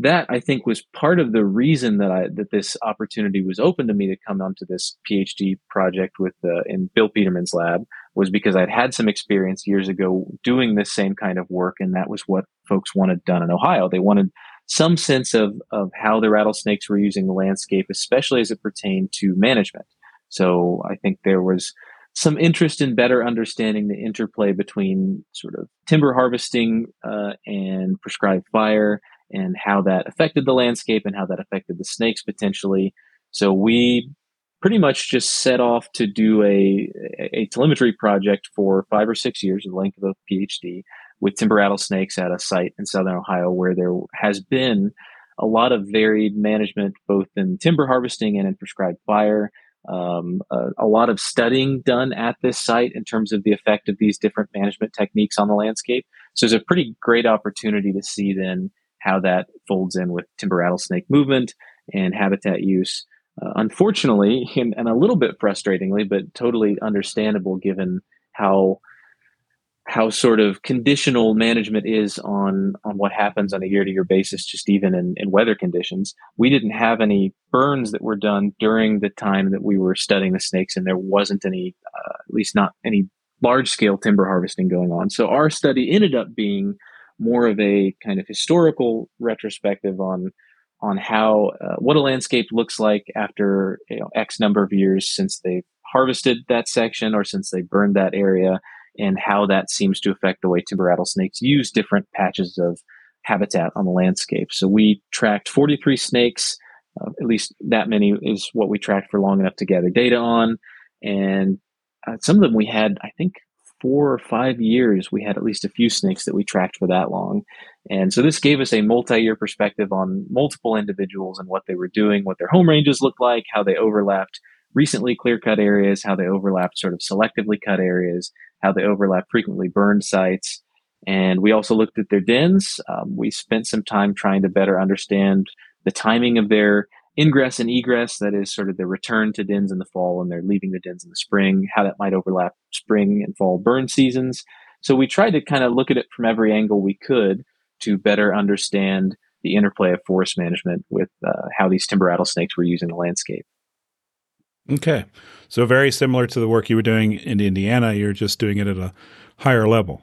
that I think was part of the reason that I that this opportunity was open to me to come onto this PhD project with uh, in Bill Peterman's lab was because I'd had some experience years ago doing this same kind of work, and that was what folks wanted done in Ohio. They wanted some sense of, of how the rattlesnakes were using the landscape, especially as it pertained to management. So I think there was some interest in better understanding the interplay between sort of timber harvesting uh, and prescribed fire and how that affected the landscape and how that affected the snakes potentially. So we pretty much just set off to do a, a telemetry project for five or six years, the length of a PhD, with timber rattlesnakes at a site in southern Ohio where there has been a lot of varied management, both in timber harvesting and in prescribed fire. Um, a, a, lot of studying done at this site in terms of the effect of these different management techniques on the landscape. So it's a pretty great opportunity to see then how that folds in with timber rattlesnake movement and habitat use. Uh, unfortunately, [LAUGHS] and, and, a little bit frustratingly, but totally understandable given how how sort of conditional management is on on what happens on a year to year basis, just even in, in weather conditions. We didn't have any burns that were done during the time that we were studying the snakes, and there wasn't any, uh, at least not any large scale timber harvesting going on. So our study ended up being more of a kind of historical retrospective on on how uh, what a landscape looks like after you know, X number of years since they harvested that section or since they burned that area and how that seems to affect the way timber rattlesnakes use different patches of habitat on the landscape. So we tracked 43 snakes, uh, at least that many is what we tracked for long enough to gather data on. And uh, some of them we had, I think, four or five years, we had at least a few snakes that we tracked for that long. And so this gave us a multi year perspective on multiple individuals and what they were doing, what their home ranges looked like, how they overlapped recently clear cut areas, how they overlapped sort of selectively cut areas, how they overlap frequently burned sites. And we also looked at their dens. Um, we spent some time trying to better understand the timing of their ingress and egress, that is sort of their return to dens in the fall and they're leaving the dens in the spring, how that might overlap spring and fall burn seasons. So we tried to kind of look at it from every angle we could to better understand the interplay of forest management with uh, how these timber rattlesnakes were using the landscape. Okay. So very similar to the work you were doing in Indiana, you're just doing it at a higher level.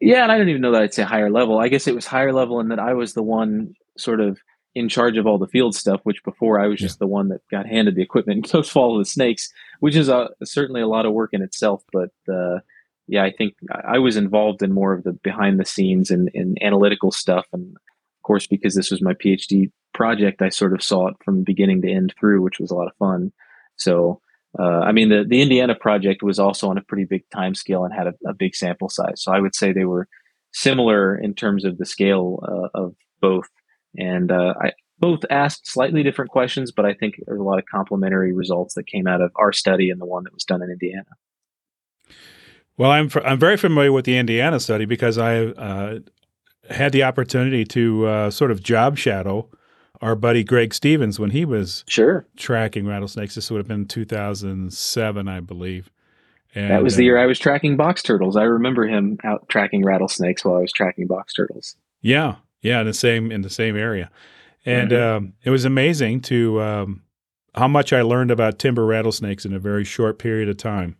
Yeah, and I don't even know that I'd say higher level. I guess it was higher level in that I was the one sort of in charge of all the field stuff, which before I was just the one that got handed the equipment and [LAUGHS] go follow the snakes, which is a, certainly a lot of work in itself. But uh, yeah, I think I was involved in more of the behind the scenes and, and analytical stuff. And of course, because this was my PhD project, I sort of saw it from beginning to end through, which was a lot of fun. So, uh, I mean, the, the Indiana project was also on a pretty big time scale and had a, a big sample size. So I would say they were similar in terms of the scale uh, of both. And uh, I both asked slightly different questions, but I think there's a lot of complementary results that came out of our study and the one that was done in Indiana. Well, I'm I'm very familiar with the Indiana study because I uh, had the opportunity to uh, sort of job shadow our buddy Greg Stevens when he was sure tracking rattlesnakes. This would have been 2007, I believe. And, that was the uh, year I was tracking box turtles. I remember him out tracking rattlesnakes while I was tracking box turtles. Yeah, yeah, in the same in the same area, and mm-hmm. um, it was amazing to um, how much I learned about timber rattlesnakes in a very short period of time.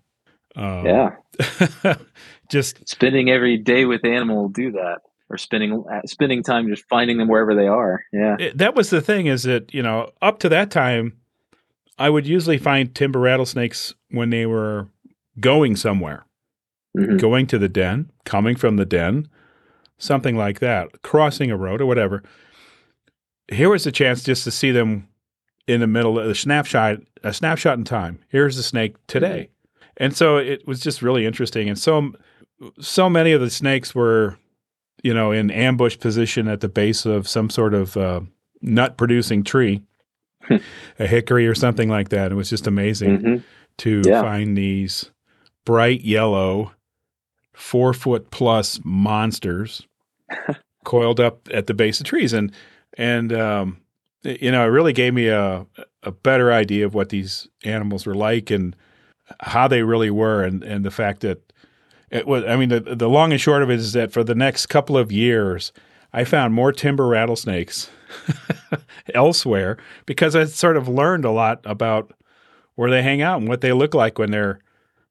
Um, yeah. [LAUGHS] just spending every day with animal will do that or spending spending time just finding them wherever they are. Yeah. It, that was the thing is that, you know, up to that time I would usually find timber rattlesnakes when they were going somewhere. Mm-hmm. Going to the den, coming from the den, something like that, crossing a road or whatever. Here was a chance just to see them in the middle of the snapshot, a snapshot in time. Here's the snake today. And so it was just really interesting. And so so many of the snakes were, you know, in ambush position at the base of some sort of uh, nut producing tree, a hickory or something like that. It was just amazing mm-hmm. to yeah. find these bright yellow, four foot plus monsters [LAUGHS] coiled up at the base of trees. And and um, you know, it really gave me a a better idea of what these animals were like and how they really were, and and the fact that it was. I mean, the the long and short of it is that for the next couple of years, I found more timber rattlesnakes [LAUGHS] elsewhere because I sort of learned a lot about where they hang out and what they look like when they're,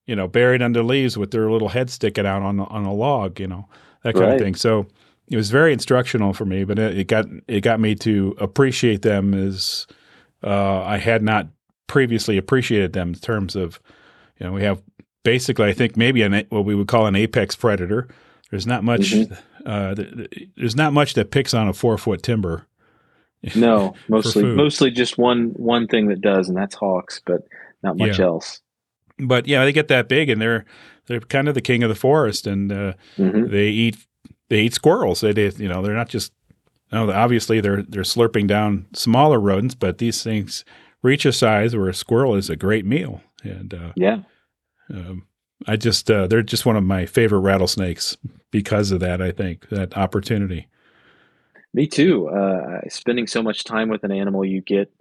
you know, buried under leaves with their little head sticking out on on a log, you know, that kind right. of thing. So it was very instructional for me, but it, it got it got me to appreciate them as uh, I had not previously appreciated them in terms of you know, we have basically, I think, maybe an what we would call an apex predator. There's not much. Mm-hmm. Uh, there's not much that picks on a four foot timber. [LAUGHS] No, mostly mostly just one one thing that does, and that's hawks, but not much yeah. else. But yeah, they get that big, and they're they're kind of the king of the forest, and uh, mm-hmm. they eat they eat squirrels. They, they you know they're not just no, obviously they're they're slurping down smaller rodents, but these things reach a size where a squirrel is a great meal. And uh, yeah, um, I just uh, they're just one of my favorite rattlesnakes because of that. I think that opportunity. Me too. Uh, spending so much time with an animal, you get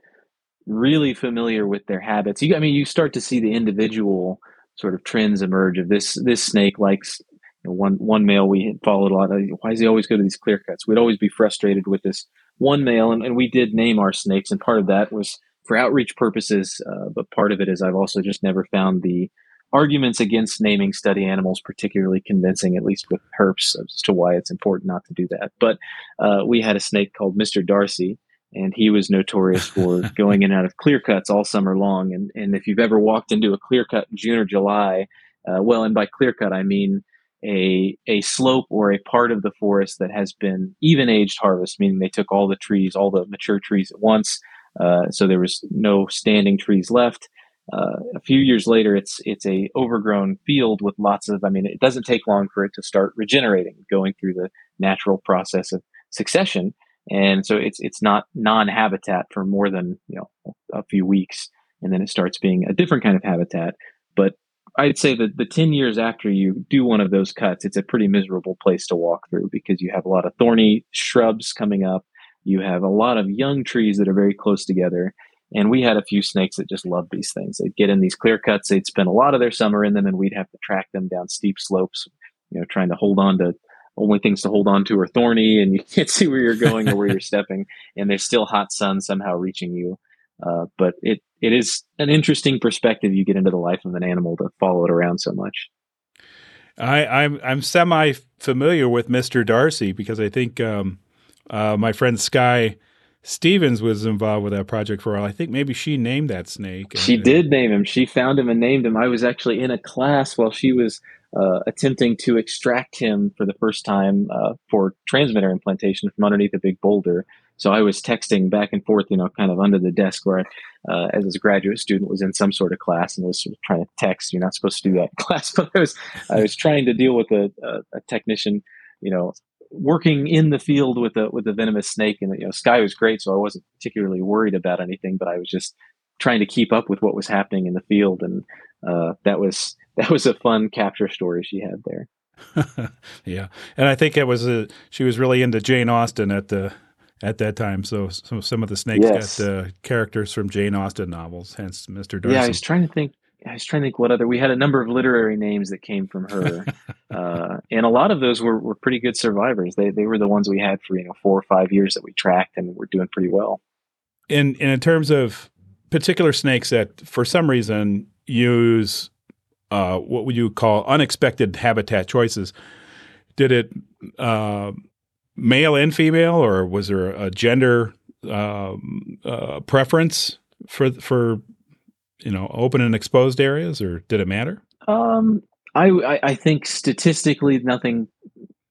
really familiar with their habits. You, I mean, you start to see the individual sort of trends emerge. Of this, this snake likes you know, one one male we followed a lot. Of, why does he always go to these clear cuts? We'd always be frustrated with this one male, and, and we did name our snakes, and part of that was for outreach purposes, uh, but part of it is I've also just never found the arguments against naming study animals particularly convincing, at least with herps, as to why it's important not to do that. But uh, we had a snake called Mr. Darcy, and he was notorious for [LAUGHS] going in and out of clear cuts all summer long. And, and if you've ever walked into a clear cut in June or July, uh, well, and by clear cut, I mean a, a slope or a part of the forest that has been even aged harvest, meaning they took all the trees, all the mature trees at once, uh, so there was no standing trees left. Uh, a few years later, it's it's a overgrown field with lots of. I mean, it doesn't take long for it to start regenerating, going through the natural process of succession, and so it's it's not non-habitat for more than you know a few weeks, and then it starts being a different kind of habitat. But I'd say that the 10 years after you do one of those cuts, it's a pretty miserable place to walk through because you have a lot of thorny shrubs coming up. You have a lot of young trees that are very close together. And we had a few snakes that just loved these things. They'd get in these clear cuts, they'd spend a lot of their summer in them, and we'd have to track them down steep slopes, you know, trying to hold on to only things to hold on to are thorny and you [LAUGHS] can't see where you're going or where you're stepping. And there's still hot sun somehow reaching you. Uh, but it, it is an interesting perspective you get into the life of an animal to follow it around so much. I, I'm I'm semi familiar with Mr. Darcy because I think um, uh, my friend Sky Stevens was involved with that project for a while. I think maybe she named that snake. She did name him. She found him and named him. I was actually in a class while she was uh, attempting to extract him for the first time uh, for transmitter implantation from underneath a big boulder. So I was texting back and forth, you know, kind of under the desk where, uh, as a graduate student, was in some sort of class and was sort of trying to text. You're not supposed to do that in [LAUGHS] class, but I was I was trying to deal with a, a, a technician, you know, working in the field with a with a venomous snake, and you know, Sky was great, so I wasn't particularly worried about anything, but I was just trying to keep up with what was happening in the field, and uh, that was [LAUGHS] that was a fun capture story she had there. [LAUGHS] yeah, and I think it was a she was really into Jane Austen at the at that time. So, so some of the snakes yes. got uh, characters from Jane Austen novels, hence Mr. Darcy. Yeah, I was trying to think. I was trying to think what other. We had a number of literary names that came from her, [LAUGHS] uh, and a lot of those were, were pretty good survivors. They they were the ones we had for you know four or five years that we tracked, and we're doing pretty well. And in terms of particular snakes that for some reason use uh, what would you call unexpected habitat choices, did it uh, male and female, or was there a gender um, uh, preference for for you know open and exposed areas, or did it matter? Um, I I think statistically nothing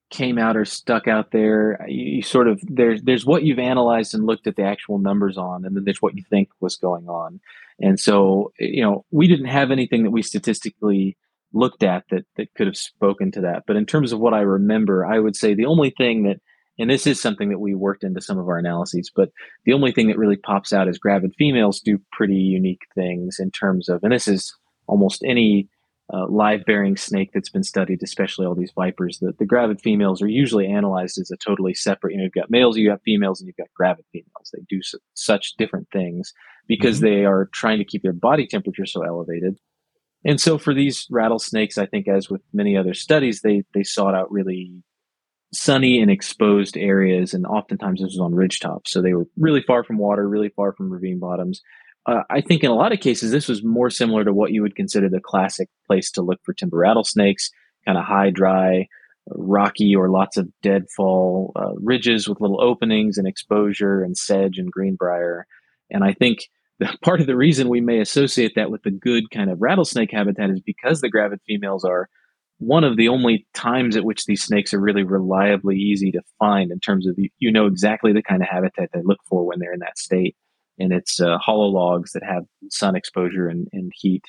came out or stuck out there. You, you, sort of there's there's what you've analyzed and looked at the actual numbers on, and then there's what you think was going on. And so you know we didn't have anything that we statistically looked at that that could have spoken to that. But in terms of what I remember, I would say the only thing that and this is something that we worked into some of our analyses but the only thing that really pops out is gravid females do pretty unique things in terms of and this is almost any uh, live bearing snake that's been studied especially all these vipers the, the gravid females are usually analyzed as a totally separate you know you've got males you have got females and you've got gravid females they do su- such different things because mm-hmm. they are trying to keep their body temperature so elevated and so for these rattlesnakes i think as with many other studies they they sought out really sunny and exposed areas, and oftentimes this was on ridge tops. So they were really far from water, really far from ravine bottoms. Uh, I think in a lot of cases, this was more similar to what you would consider the classic place to look for timber rattlesnakes, kind of high, dry, rocky, or lots of deadfall uh, ridges with little openings and exposure and sedge and greenbrier. And I think [LAUGHS] the, part of the reason we may associate that with the good kind of rattlesnake habitat is because the gravid females are one of the only times at which these snakes are really reliably easy to find in terms of you know exactly the kind of habitat they look for when they're in that state and it's uh, hollow logs that have sun exposure and, and heat.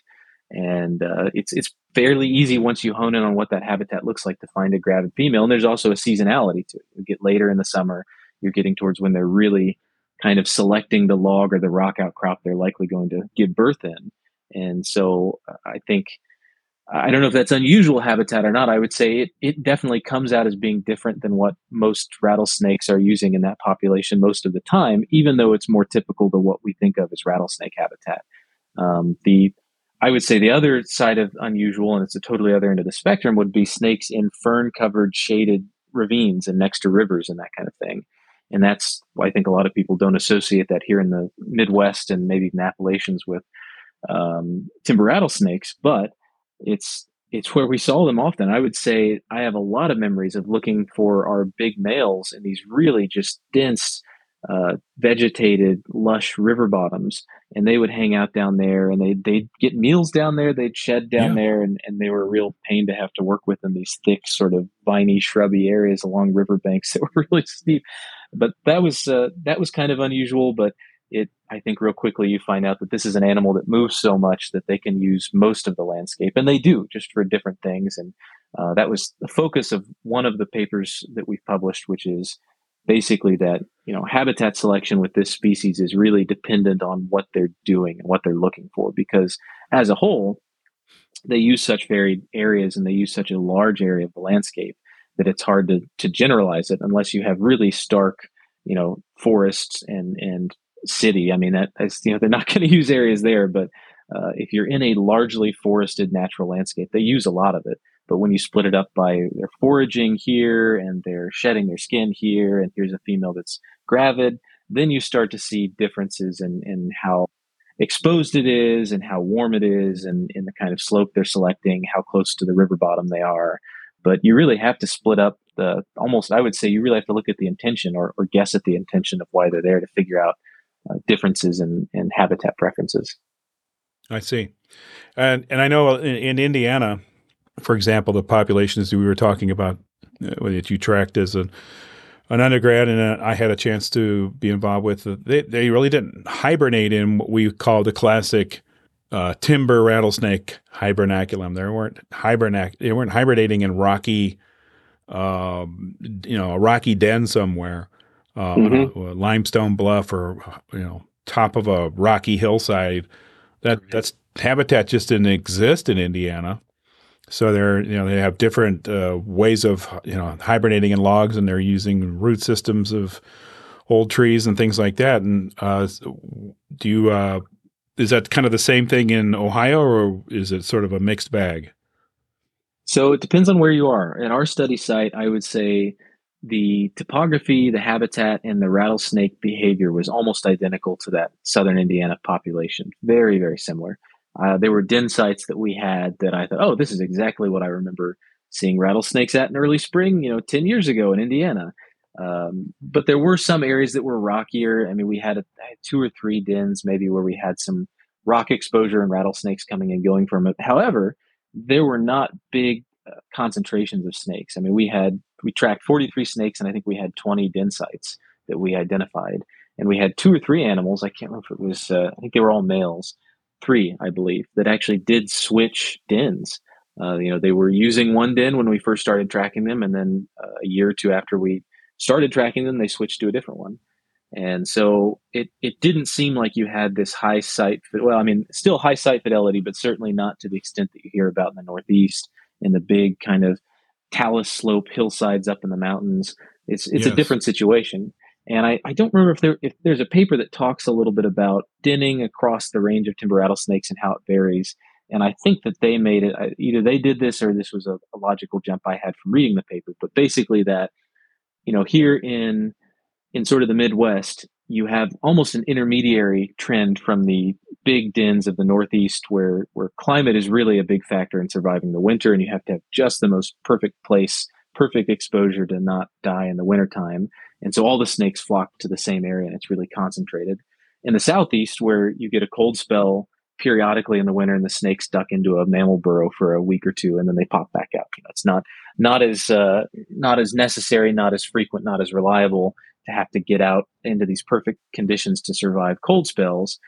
And uh, it's it's fairly easy once you hone in on what that habitat looks like to find a gravid female and there's also a seasonality to it. You get later in the summer you're getting towards when they're really kind of selecting the log or the rock outcrop they're likely going to give birth in. And so uh, i think I don't know if that's unusual habitat or not. I would say it, it definitely comes out as being different than what most rattlesnakes are using in that population most of the time, even though it's more typical to what we think of as rattlesnake habitat. Um, the I would say the other side of unusual, and it's a totally other end of the spectrum, would be snakes in fern covered shaded ravines and next to rivers and that kind of thing. And that's why I think a lot of people don't associate that here in the Midwest and maybe even Appalachians with um, timber rattlesnakes. But it's it's where we saw them often. I would say I have a lot of memories of looking for our big males in these really just dense, uh, vegetated, lush river bottoms, and they would hang out down there, and they they'd get meals down there, they'd shed down yeah. there, and, and they were a real pain to have to work with in these thick, sort of viney, shrubby areas along riverbanks [LAUGHS] that were really steep. But that was uh, that was kind of unusual, but it I think real quickly you find out that this is an animal that moves so much that they can use most of the landscape, and they do just for different things. And uh, that was the focus of one of the papers that we've published, which is basically that you know habitat selection with this species is really dependent on what they're doing and what they're looking for, because as a whole, they use such varied areas and they use such a large area of the landscape that it's hard to to generalize it unless you have really stark you know forests and and city. I mean, that you know they're not [LAUGHS] going to use areas there, but uh, if you're in a largely forested natural landscape, they use a lot of it. But when you split it up by they're foraging here and they're shedding their skin here, and here's a female that's gravid, then you start to see differences in, in how exposed it is and how warm it is and in the kind of slope they're selecting, how close to the river bottom they are. But you really have to split up the almost, I would say, you really have to look at the intention or, or guess at the intention of why they're there to figure out uh, differences in, in habitat preferences. I see, and and I know in, in Indiana, for example, the populations that we were talking about uh, that you tracked as an an undergrad, and uh, I had a chance to be involved with. Uh, they they really didn't hibernate in what we call the classic uh, timber rattlesnake hibernaculum. They weren't hibernac they weren't hibernating in rocky, um, you know, a rocky den somewhere, uh, mm-hmm. a, a limestone bluff, or you know, top of a rocky hillside. That that's habitat just didn't exist in Indiana. So they're you know they have different uh, ways of you know hibernating in logs, and they're using root systems of old trees and things like that. And uh, do you uh, is that kind of the same thing in Ohio, or is it sort of a mixed bag? So it depends on where you are. At our study site, I would say the topography, the habitat, and the rattlesnake behavior was almost identical to that southern Indiana population. Very, very similar. Uh, there were den sites that we had that I thought, oh, this is exactly what I remember seeing rattlesnakes at in early spring, you know, 10 years ago in Indiana. Um, but there were some areas that were rockier. I mean, we had, a, had two or three dens maybe where we had some rock exposure and rattlesnakes coming and going from it. However, there were not big concentrations of snakes. I mean, we had we tracked 43 snakes, and I think we had 20 den sites that we identified, and we had two or three animals. I can't remember if it was. Uh, I think they were all males, three, I believe, that actually did switch dens. Uh, you know, they were using one den when we first started tracking them, and then uh, a year or two after we started tracking them, they switched to a different one. And so it it didn't seem like you had this high site. Well, I mean, still high site fidelity, but certainly not to the extent that you hear about in the Northeast in the big kind of talus slope hillsides up in the mountains. It's it's yes. a different situation. And I, I don't remember if there if there's a paper that talks a little bit about denning across the range of timber rattlesnakes and how it varies. And I think that they made it either they did this or this was a, a logical jump I had from reading the paper. But basically, that you know here in in sort of the Midwest, you have almost an intermediary trend from the big dens of the Northeast, where where climate is really a big factor in surviving the winter, and you have to have just the most perfect place, perfect exposure to not die in the wintertime and so all the snakes flock to the same area and it's really concentrated. In the southeast, where you get a cold spell periodically in the winter and the snakes duck into a mammal burrow for a week or two and then they pop back out. You know, it's not not as uh, not as necessary, not as frequent, not as reliable to have to get out into these perfect conditions to survive cold spells.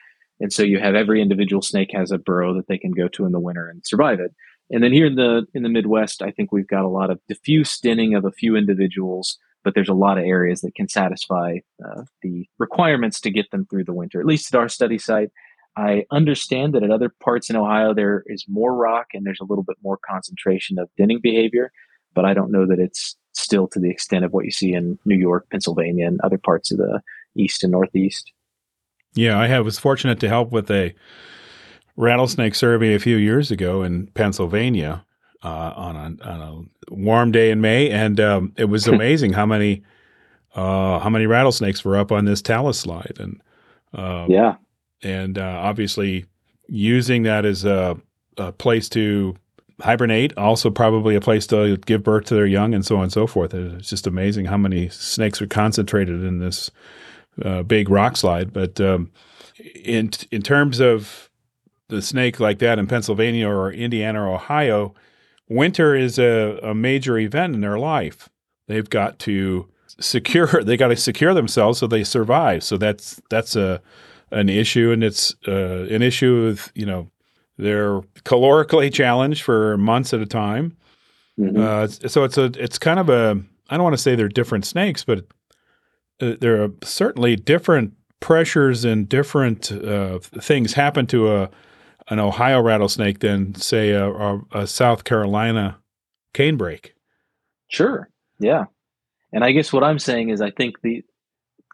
And so you have every individual snake has a burrow that they can go to in the winter and survive it. And then here in the in the Midwest, I think we've got a lot of diffuse denning of a few individuals but there's a lot of areas that can satisfy uh, the requirements to get them through the winter. At least at our study site, I understand that at other parts in Ohio there is more rock and there's a little bit more concentration of denning behavior, but I don't know that it's still to the extent of what you see in New York, Pennsylvania, and other parts of the east and northeast. Yeah, I have, was fortunate to help with a rattlesnake survey a few years ago in Pennsylvania uh, on, a, on a warm day in May, and um, it was [LAUGHS] amazing how many uh, how many rattlesnakes were up on this talus slide, and um, yeah, and uh, obviously using that as a, a, place to hibernate, also probably a place to give birth to their young, and so on and so forth. It's just amazing how many snakes are concentrated in this uh, big rock slide. But um, in in terms of the snake like that in Pennsylvania or Indiana or Ohio, winter is a, a major event in their life. They've got to secure [LAUGHS] they got to secure themselves so they survive. So that's that's a an issue, and it's uh, an issue with you know they're calorically challenged for months at a time. Mm-hmm. Uh, so it's a it's kind of a I don't want to say they're different snakes, but uh, there are certainly different pressures and different uh, things happen to a an Ohio rattlesnake than say a, a, a South Carolina canebrake. Sure. Yeah. And I guess what I'm saying is I think the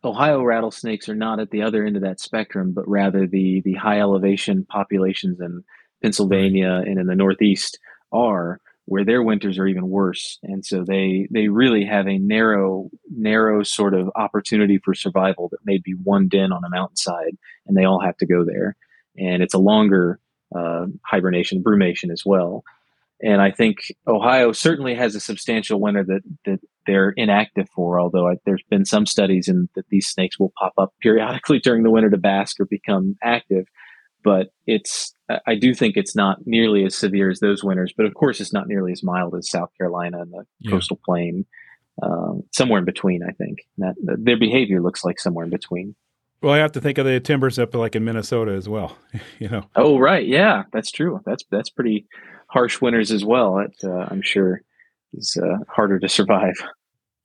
Ohio rattlesnakes are not at the other end of that spectrum, but rather the the high elevation populations in Pennsylvania and in the Northeast are where their winters are even worse. And so they they really have a narrow, narrow sort of opportunity for survival that may be one den on a mountainside and they all have to go there and it's a longer uh, hibernation, brumation as well. And I think Ohio certainly has a substantial winter that, that they're inactive for, although I, there's been some studies in that these snakes will pop up periodically [LAUGHS] during the winter to bask or become active. but it's I do think it's not nearly as severe as those winters. But of course, it's not nearly as mild as South Carolina and the yeah. coastal plain. Um, somewhere in between, I think that, that their behavior looks like somewhere in between. Well, I have to think of the timbers up like in Minnesota as well. [LAUGHS] you know. Oh right, yeah, that's true. That's that's pretty harsh winters as well. It, uh, I'm sure is uh, harder to survive.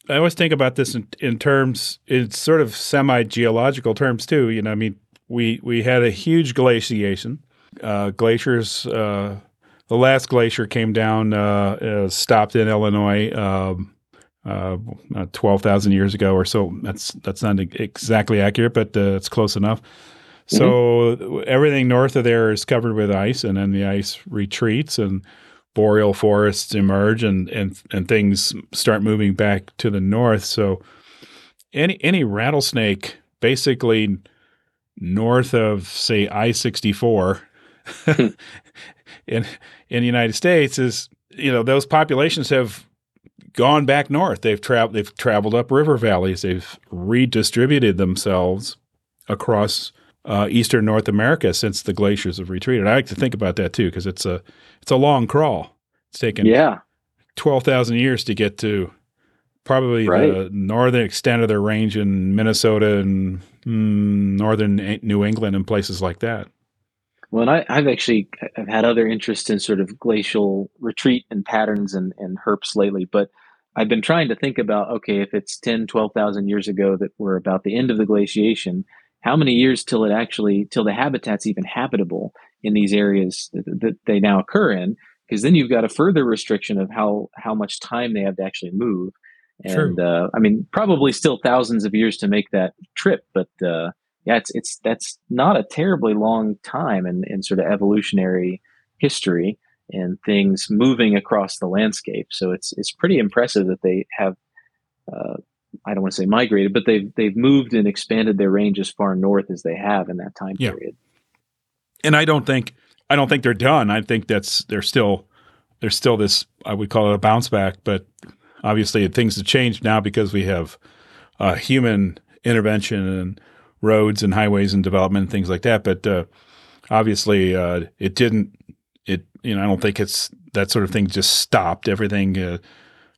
I always think about this in, in terms, in sort of semi geological terms too. You know, I mean, we we had a huge glaciation. Uh, glaciers. Uh, the last glacier came down, uh, uh stopped in Illinois. Um, uh, uh, twelve thousand years ago or so. That's that's not exactly accurate, but it's close enough. So mm-hmm. everything north of there is covered with ice, and then the ice retreats, and boreal forests emerge, and and and things start moving back to the north. So any any rattlesnake, basically north of say I sixty four, [LAUGHS] in in the United States, is you know those populations have gone back north. They've traveled. They've traveled up river valleys. They've redistributed themselves across uh, eastern North America since the glaciers have retreated. I like to think about that too because it's a it's a long crawl. It's taken yeah twelve thousand years to get to probably right. the northern extent of their range in Minnesota and mm, northern New England and places like that. Well, and I, have actually I've had other interest in sort of glacial retreat and patterns and, and herps lately, but I've been trying to think about okay, if it's 10, 12,000 years ago that we're about the end of the glaciation, how many years till it actually till the habitat's even habitable in these areas that, that they now occur in? Because then you've got a further restriction of how how much time they have to actually move. And uh, i mean probably still thousands of years to make that trip but uh, yeah it's it's that's not a terribly long time in, in sort of evolutionary history and things moving across the landscape. So it's it's pretty impressive that they have uh, I don't want to say migrated, but they've they've moved and expanded their range as far north as they have in that time yeah. period. And I don't think I don't think they're done. I think that's they're still there's still this I would call it a bounce back, but obviously things have changed now because we have uh, human intervention and roads and highways and development and things like that. But uh, obviously, uh, it didn't. It you know I don't think it's that sort of thing just stopped. Everything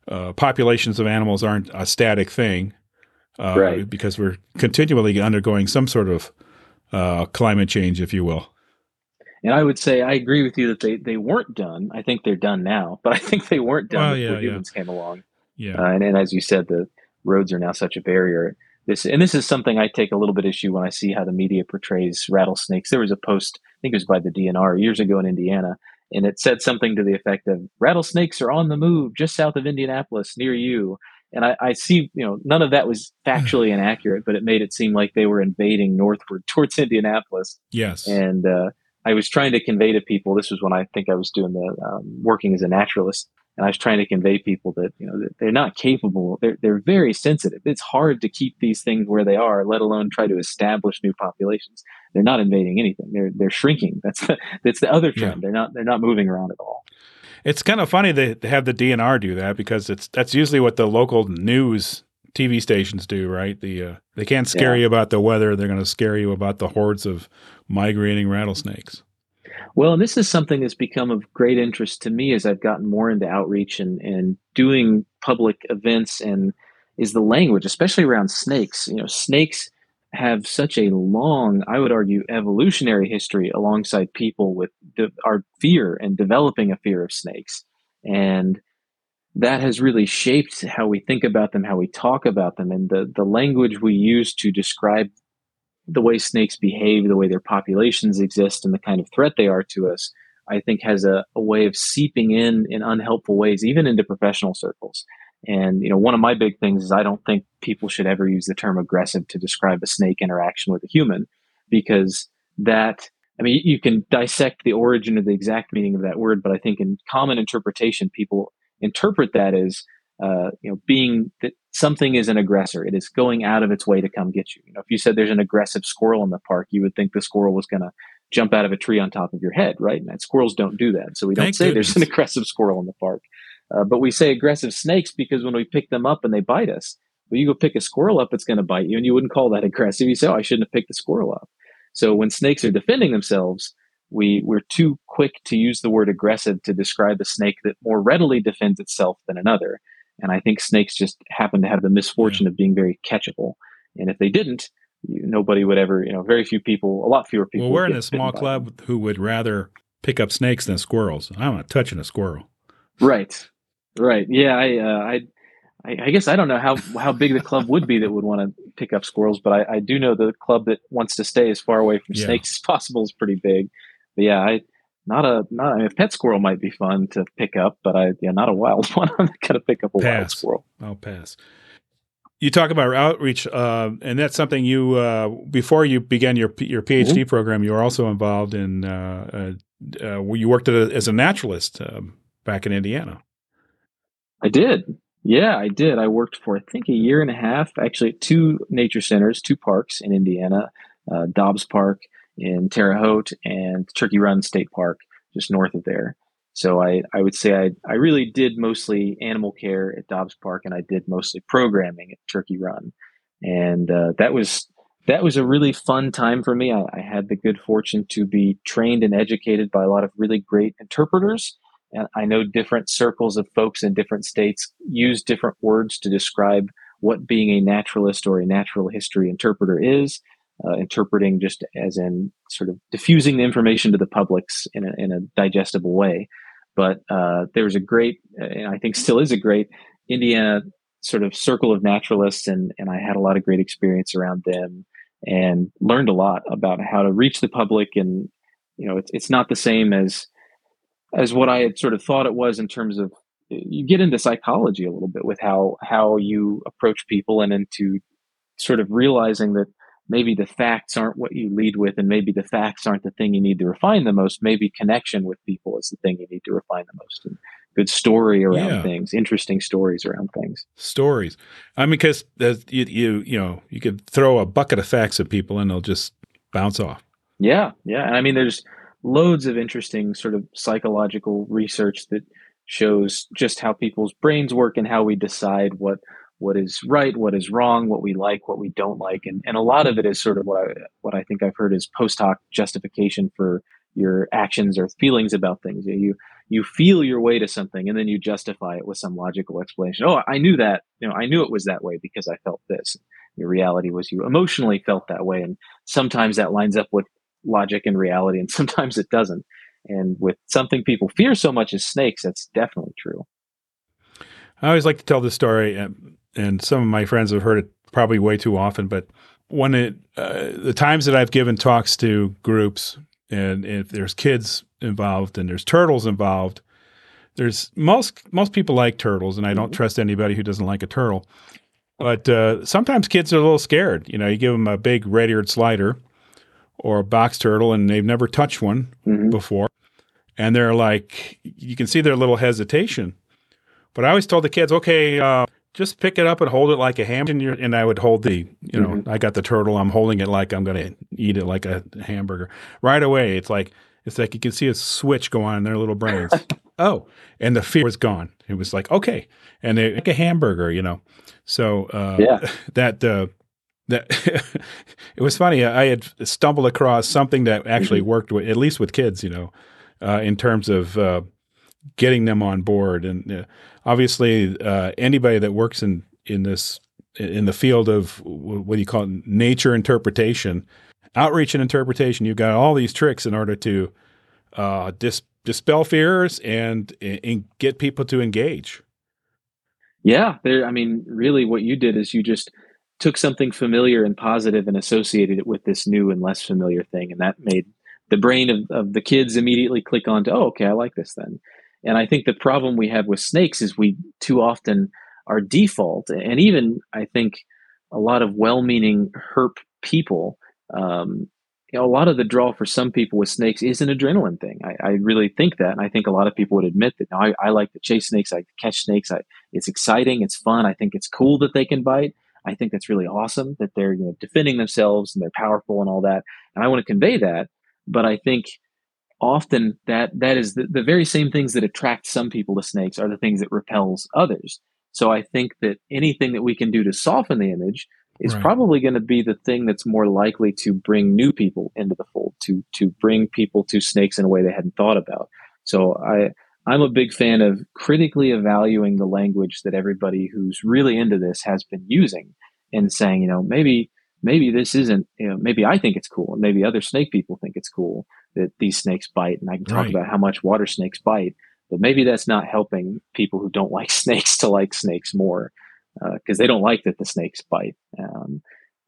uh, populations of animals aren't a static thing, uh, right? Because we're continually undergoing some sort of uh, climate change, if you will. And I would say I agree with you that they, they weren't done. I think they're done now, but I think they weren't done well, yeah, before humans yeah. came along. Yeah, uh, and, and as you said, the roads are now such a barrier. This and this is something I take a little bit issue when I see how the media portrays rattlesnakes. There was a post, I think it was by the DNR years ago in Indiana, and it said something to the effect of rattlesnakes are on the move just south of Indianapolis near you. And I, I see, you know, none of that was factually inaccurate, but it made it seem like they were invading northward [LAUGHS] towards Indianapolis. Yes. And uh, I was trying to convey to people. This was when I think I was doing the um, working as a naturalist and I was trying to convey people that you know that they're not capable. They're they're very sensitive. It's hard to keep these things where they are, let alone try to establish new populations. They're not invading anything. They're they're shrinking. That's the, that's the other trend. Yeah. They're not they're not moving around at all. It's kind of funny they have the DNR do that because it's that's usually what the local news TV stations do, right? The uh, they can't scare yeah. you about the weather; they're going to scare you about the hordes of migrating rattlesnakes. Well, and this is something that's become of great interest to me as I've gotten more into outreach and, and doing public events and is the language, especially around snakes. You know, snakes have such a long, I would argue, evolutionary history alongside people with de- our fear and developing a fear of snakes. And that has really shaped how we think about them, how we talk about them, and the, the language we use to describe the way snakes behave, the way their populations exist, and the kind of threat they are to us, I think has a, a way of seeping in in unhelpful ways, even into professional circles. And you know, one of my big things is I don't think people should ever use the term aggressive to describe a snake interaction with a human, because that I mean, you can dissect the origin of the exact meaning of that word, but I think in common interpretation, people interpret that as uh, you know, being that something is an aggressor. It is going out of its way to come get you. You know, if you said there's an aggressive squirrel in the park, you would think the squirrel was going to jump out of a tree on top of your head, right? And squirrels don't do that. So we don't Thank say goodness. there's an aggressive squirrel in the park. Uh, but we say aggressive snakes because when we pick them up and they bite us, well, you go pick a squirrel up, it's going to bite you, and you wouldn't call that aggressive. You say, "Oh, I shouldn't have picked the squirrel up." So when snakes are defending themselves, we we're too quick to use the word aggressive to describe a snake that more readily defends itself than another. And I think snakes just happen to have the misfortune yeah. of being very catchable. And if they didn't, you, nobody would ever, you know, very few people, a lot fewer people. Well, we're in a small club who would rather pick up snakes than squirrels. I'm not touching a squirrel. Right, right. Yeah, I, uh, I, I, guess I don't know how how big the club would be that would want to pick up squirrels, but I, I do know the club that wants to stay as far away from yeah. snakes as possible is pretty big. But yeah, I not a not I mean, a pet squirrel might be fun to pick up, but I yeah, not a wild [LAUGHS] one. I'm not gonna pick up a pass. wild squirrel. I'll pass. You talk about outreach, uh, and that's something you uh, before you began your your PhD mm-hmm. program. You were also involved in. Uh, uh, uh you worked a, as a naturalist um, back in Indiana. I did. Yeah, I did. I worked for I think a year and a half, actually, at two nature centers, two parks in Indiana, uh, Dobbs Park in Terre Haute and Turkey Run State Park, just north of there. So I, I would say I, I really did mostly animal care at Dobbs Park, and I did mostly programming at Turkey Run, and uh, that was that was a really fun time for me. I, I, had the good fortune to be trained and educated by a lot of really great interpreters, and I know different circles of folks in different states use different words to describe what being a naturalist or a natural history interpreter is uh, interpreting just as in sort of diffusing the information to the publics in a, in a digestible way. But uh, there was a great, and I think still is a great, Indiana sort of circle of naturalists, and, and I had a lot of great experience around them and learned a lot about how to reach the public. And, you know, it's, it's not the same as, as what I had sort of thought it was in terms of you get into psychology a little bit with how how you approach people and into sort of realizing that maybe the facts aren't what you lead with and maybe the facts aren't the thing you need to refine the most. Maybe connection with people is the thing you need to refine the most and good story around yeah. things interesting stories around things. Stories. I mean because you, you you know you could throw a bucket of facts at people and they'll just bounce off. Yeah yeah and i mean there's loads of interesting sort of psychological research that shows just how people's brains work and how we decide what what is right, what is wrong, what we like, what we don't like, and and a lot of it is sort of what I what I think I've heard is post hoc justification for your actions or feelings about things. You you feel your way to something and then you justify it with some logical explanation. Oh, I knew that. You know, I knew it was that way because I felt this. Your reality was you emotionally felt that way, and sometimes that lines up with logic and reality, and [LAUGHS] sometimes it doesn't. And with something people fear so much as snakes, that's definitely true. I always like to tell this story um, and some of my friends have heard it probably way too often. But when it, uh, the times that I've given talks to groups, and if there's kids involved and there's turtles involved, there's most most people like turtles, and I don't mm-hmm. trust anybody who doesn't like a turtle. But uh, sometimes kids are a little scared. You know, you give them a big red-eared slider or a box turtle, and they've never touched one mm-hmm. before, and they're like, you can see their little hesitation. But I always told the kids, okay, uh, just pick it up and hold it like a hamburger. And I would hold the, you know, mm-hmm. I got the turtle. I'm holding it like I'm going to eat it like a hamburger. Right away, it's like it's like you can see a switch go on in their little brains. [LAUGHS] oh, and the fear was gone. It was like okay, and they like a hamburger, you know. So uh, yeah, [LAUGHS] that uh, that [LAUGHS] it was funny. I had stumbled across something that actually mm-hmm. worked with at least with kids, you know, uh, in terms of uh, getting them on board. And uh, obviously, uh, anybody that works in in this in the field of what do you call it, nature interpretation, outreach and interpretation, you've got all these tricks in order to uh, dis- dispel fears and, and get people to engage. Yeah, there. I mean, really, what you did is you just took something familiar and positive and associated it with this new and less familiar thing, and that made the brain of, of the kids immediately click on to, oh, okay, I like this then. And I think the problem we have with snakes is we too often our default, and even I think a lot of well-meaning herp people, um, you know, a lot of the draw for some people with snakes is an adrenaline thing. I, I really think that, and I think a lot of people would admit that. Now, I, I like to chase snakes, I catch snakes. I, it's exciting, it's fun. I think it's cool that they can bite. I think that's really awesome that they're you know defending themselves and they're powerful and all that. And I want to convey that. But I think often that that is the, the very same things that attract some people to snakes are the things that repels others so i think that anything that we can do to soften the image is Right. probably going to be the thing that's more likely to bring new people into the fold, to to bring people to snakes in a way they hadn't thought about. So I I'm a big fan of critically evaluating the language that everybody who's really into this has been using and saying, you know, maybe maybe this isn't, you know, maybe I think it's cool and maybe other snake people think it's cool that these snakes bite and I can talk Right. about how much water snakes bite, but maybe that's not helping people who don't [LAUGHS] like snakes to like snakes more because they don't like that the snakes bite. Um,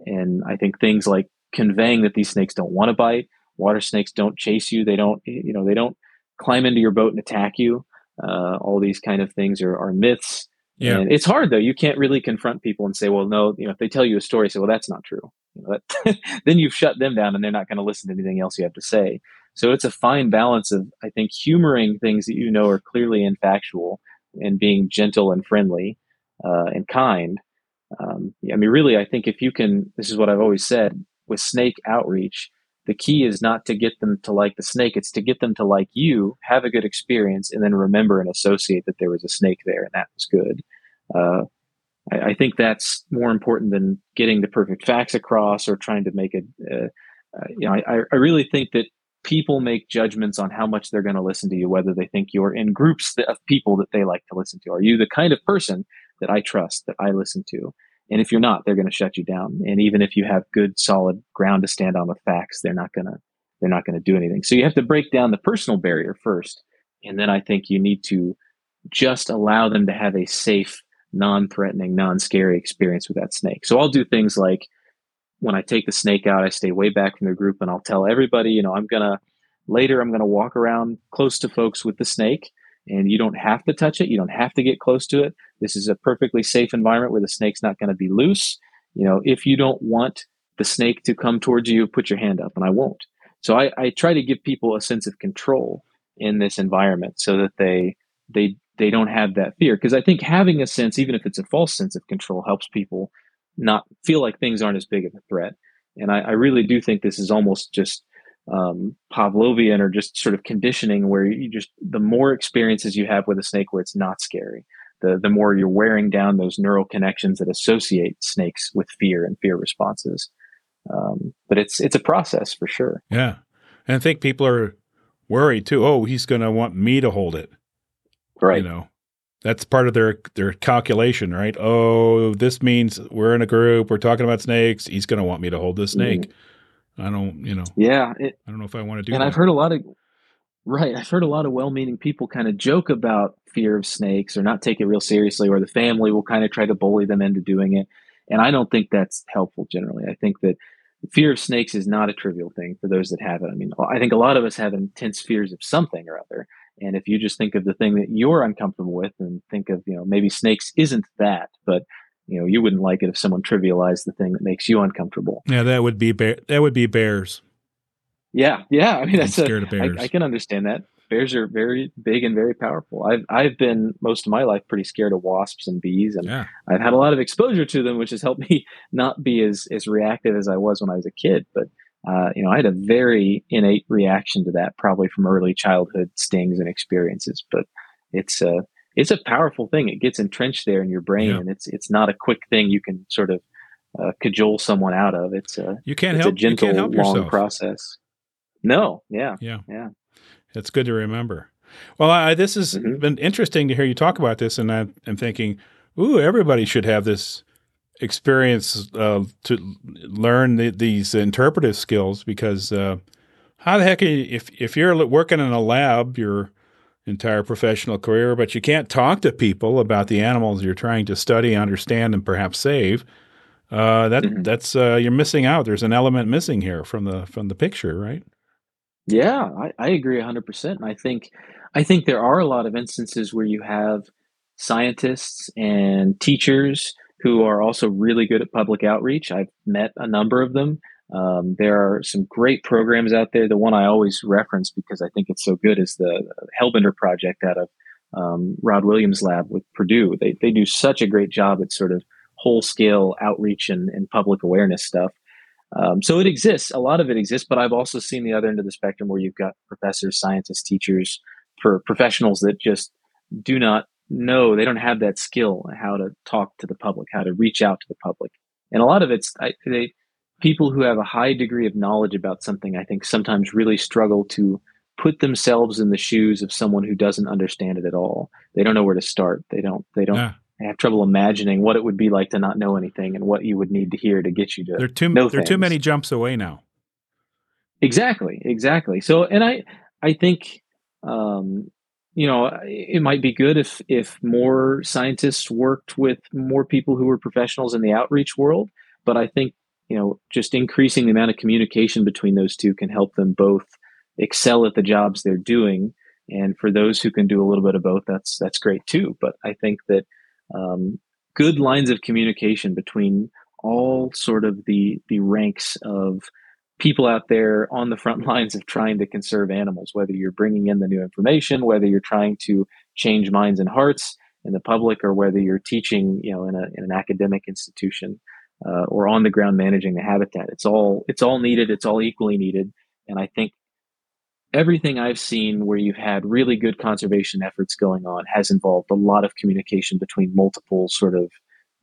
and I think things like conveying that these snakes don't want to bite, water snakes don't chase you, they don't, you know, they don't climb into your boat and attack you. Uh, all these kind of things are, are myths. Yeah. And it's hard though. You can't really confront people and say, well, no, you know, if they tell you a story, say, well, that's not true. You know, that, [LAUGHS] then you've shut them down and they're not going to listen to anything else you have to say. So it's a fine balance of, I think, humoring things that you know are clearly infactual and being gentle and friendly uh, and kind. Um, I mean, really, I think if you can, this is what I've always said with snake outreach, the key is not to get them to like the snake, it's to get them to like you, have a good experience, and then remember and associate that there was a snake there and that was good. Uh, I, I think that's more important than getting the perfect facts across or trying to make it. Uh, you know, I, I really think that people make judgments on how much they're going to listen to you, whether they think you're in groups of people that they like to listen to. Are you the kind of person that I trust, that I listen to? And if you're not, they're going to shut you down. And even if you have good, solid ground to stand on with facts, they're not going to they're not going to do anything. So you have to break down the personal barrier first, and then I think you need to just allow them to have a safe, non-threatening, non-scary experience with that snake. So I'll do things like when I take the snake out, I stay way back from the group, and I'll tell everybody, you know, I'm gonna later I'm gonna walk around close to folks with the snake, and you don't have to touch it, you don't have to get close to it. This is a perfectly safe environment where the snake's not going to be loose. You know, if you don't want the snake to come towards you, put your hand up, and I won't. So I, I try to give people a sense of control in this environment so that they they they don't have that fear. Because I think having a sense, even if it's a false sense of control, helps people not feel like things aren't as big of a threat. And I, I really do think this is almost just um, Pavlovian or just sort of conditioning where you just the more experiences you have with a snake where it's not scary, the the more you're wearing down those neural connections that associate snakes with fear and fear responses. Um, but it's it's a process for sure. Yeah. And I think people are worried too. Oh, he's going to want me to hold it. Right. You know, that's part of their their calculation, right? Oh, this means we're in a group, we're talking about snakes. He's going to want me to hold this snake. I don't, you know, Yeah. It, I don't know if I want to do it and that. I've heard a lot of right. I've heard a lot of well-meaning people kind of joke about fear of snakes or not take it real seriously, or the family will kind of try to bully them into doing it. And I don't think that's helpful generally. I think that fear of snakes is not a trivial thing for those that have it. I mean, I think a lot of us have intense fears of something or other. And if you just think of the thing that you're uncomfortable with and think of, you know, maybe snakes isn't that, but you know, you wouldn't like it if someone trivialized the thing that makes you uncomfortable. yeah, that would be bear. That would be bears. Yeah, yeah. I mean, I'm that's a, scared of bears. I, I can understand that. Bears are very big and very powerful. I've I've been most of my life pretty scared of wasps and bees, and yeah, I've had a lot of exposure to them, which has helped me [LAUGHS] not be as as reactive as I was when I was a kid. But uh, you know, I had a very innate reaction to that, probably from early childhood stings and experiences. But it's a it's a powerful thing. It gets entrenched there in your brain, Yeah. and it's it's not a quick thing you can sort of uh, cajole someone out of. It's a you can't it's help. a gentle, you help long process. No, yeah, Yeah. yeah. It's good to remember. Well, I, this has Mhm. been interesting to hear you talk about this, and I, I'm thinking, ooh, everybody should have this experience uh, to learn the, these interpretive skills because uh, how the heck are you, if if you're working in a lab your entire professional career, but you can't talk to people about the animals you're trying to study, understand, and perhaps save. Uh, that Mhm. that's uh, you're missing out. There's an element missing here from the from the picture, right? Yeah, I, I agree hundred percent. And I think I think there are a lot of instances where you have scientists and teachers who are also really good at public outreach. I've met a number of them. Um, there are some great programs out there. The one I always reference because I think it's so good is the Hellbender project out of um, Rod Williams' lab with Purdue. They they do such a great job at sort of whole scale outreach and, and public awareness stuff. Um, so it exists. A lot of it exists, but I've also seen the other end of the spectrum where you've got professors, scientists, teachers, for professionals that just do not know. They don't have that skill how to talk to the public, how to reach out to the public and a lot of it's I, they people who have a high degree of knowledge about something. I think sometimes really struggle to put themselves in the shoes of someone who doesn't understand it at all. They don't know where to start. They don't. They don't. Yeah. have trouble imagining what it would be like to not know anything and what you would need to hear to get you to there are too, know there are too many jumps away now. Exactly, exactly. So, and I, I think, um, you know, it might be good if if more scientists worked with more people who were professionals in the outreach world. But I think you know, just increasing the amount of communication between those two can help them both excel at the jobs they're doing. And for those who can do a little bit of both, that's that's great too. But I think that um, good lines of communication between all sort of the the ranks of people out there on the front [LAUGHS] lines of trying to conserve animals, whether you're bringing in the new information, whether you're trying to change minds and hearts in the public, or whether you're teaching, you know, in, a, in an academic institution uh, or on the ground managing the habitat. It's all it's all needed. It's all equally needed, and I think everything I've seen where you've had really good conservation efforts going on has involved a lot of communication between multiple sort of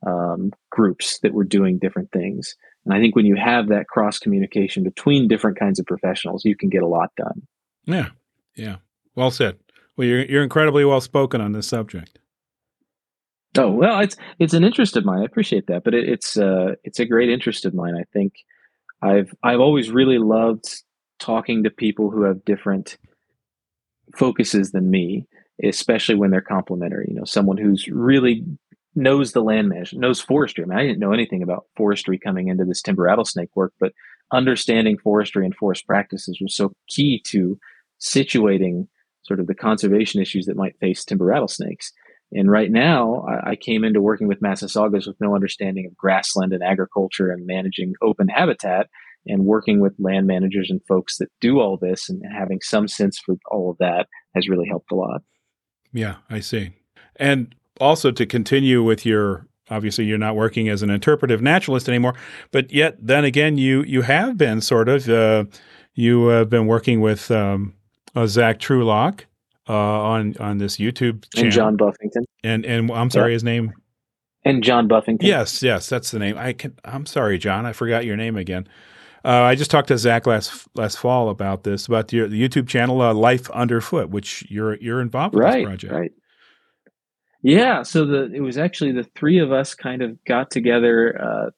um, groups that were doing different things. And I think when you have that cross communication between different kinds of professionals, you can get a lot done. Yeah, yeah, well said. Well, you're you're incredibly well spoken on this subject. Oh well, it's it's an interest of mine. I appreciate that, but it, it's uh, it's a great interest of mine. I think I've I've always really loved talking to people who have different focuses than me, especially when they're complementary. You know, someone who's really knows the land management, knows forestry. I mean, I didn't know anything about forestry coming into this timber rattlesnake work, but understanding forestry and forest practices was so key to situating sort of the conservation issues that might face timber rattlesnakes. And right now, I, I came into working with Massasaugas with no understanding of grassland and agriculture and managing open habitat and working with land managers and folks that do all this and having some sense for all of that has really helped a lot. Yeah, I see. And also to continue with your obviously you're not working as an interpretive naturalist anymore, but yet then again you you have been sort of uh, you have been working with um, uh, Zach Truelock uh, on on this YouTube channel. And John Buffington. And and I'm sorry, yeah. his name. And John Buffington. Yes, yes, that's the name. I can. I'm sorry, John. I forgot your name again. Uh, I just talked to Zach last last fall about this about your the YouTube channel uh, Life Underfoot, which you're you're involved with right, this project. Right. Yeah. So the it was actually the three of us kind of got together. Uh,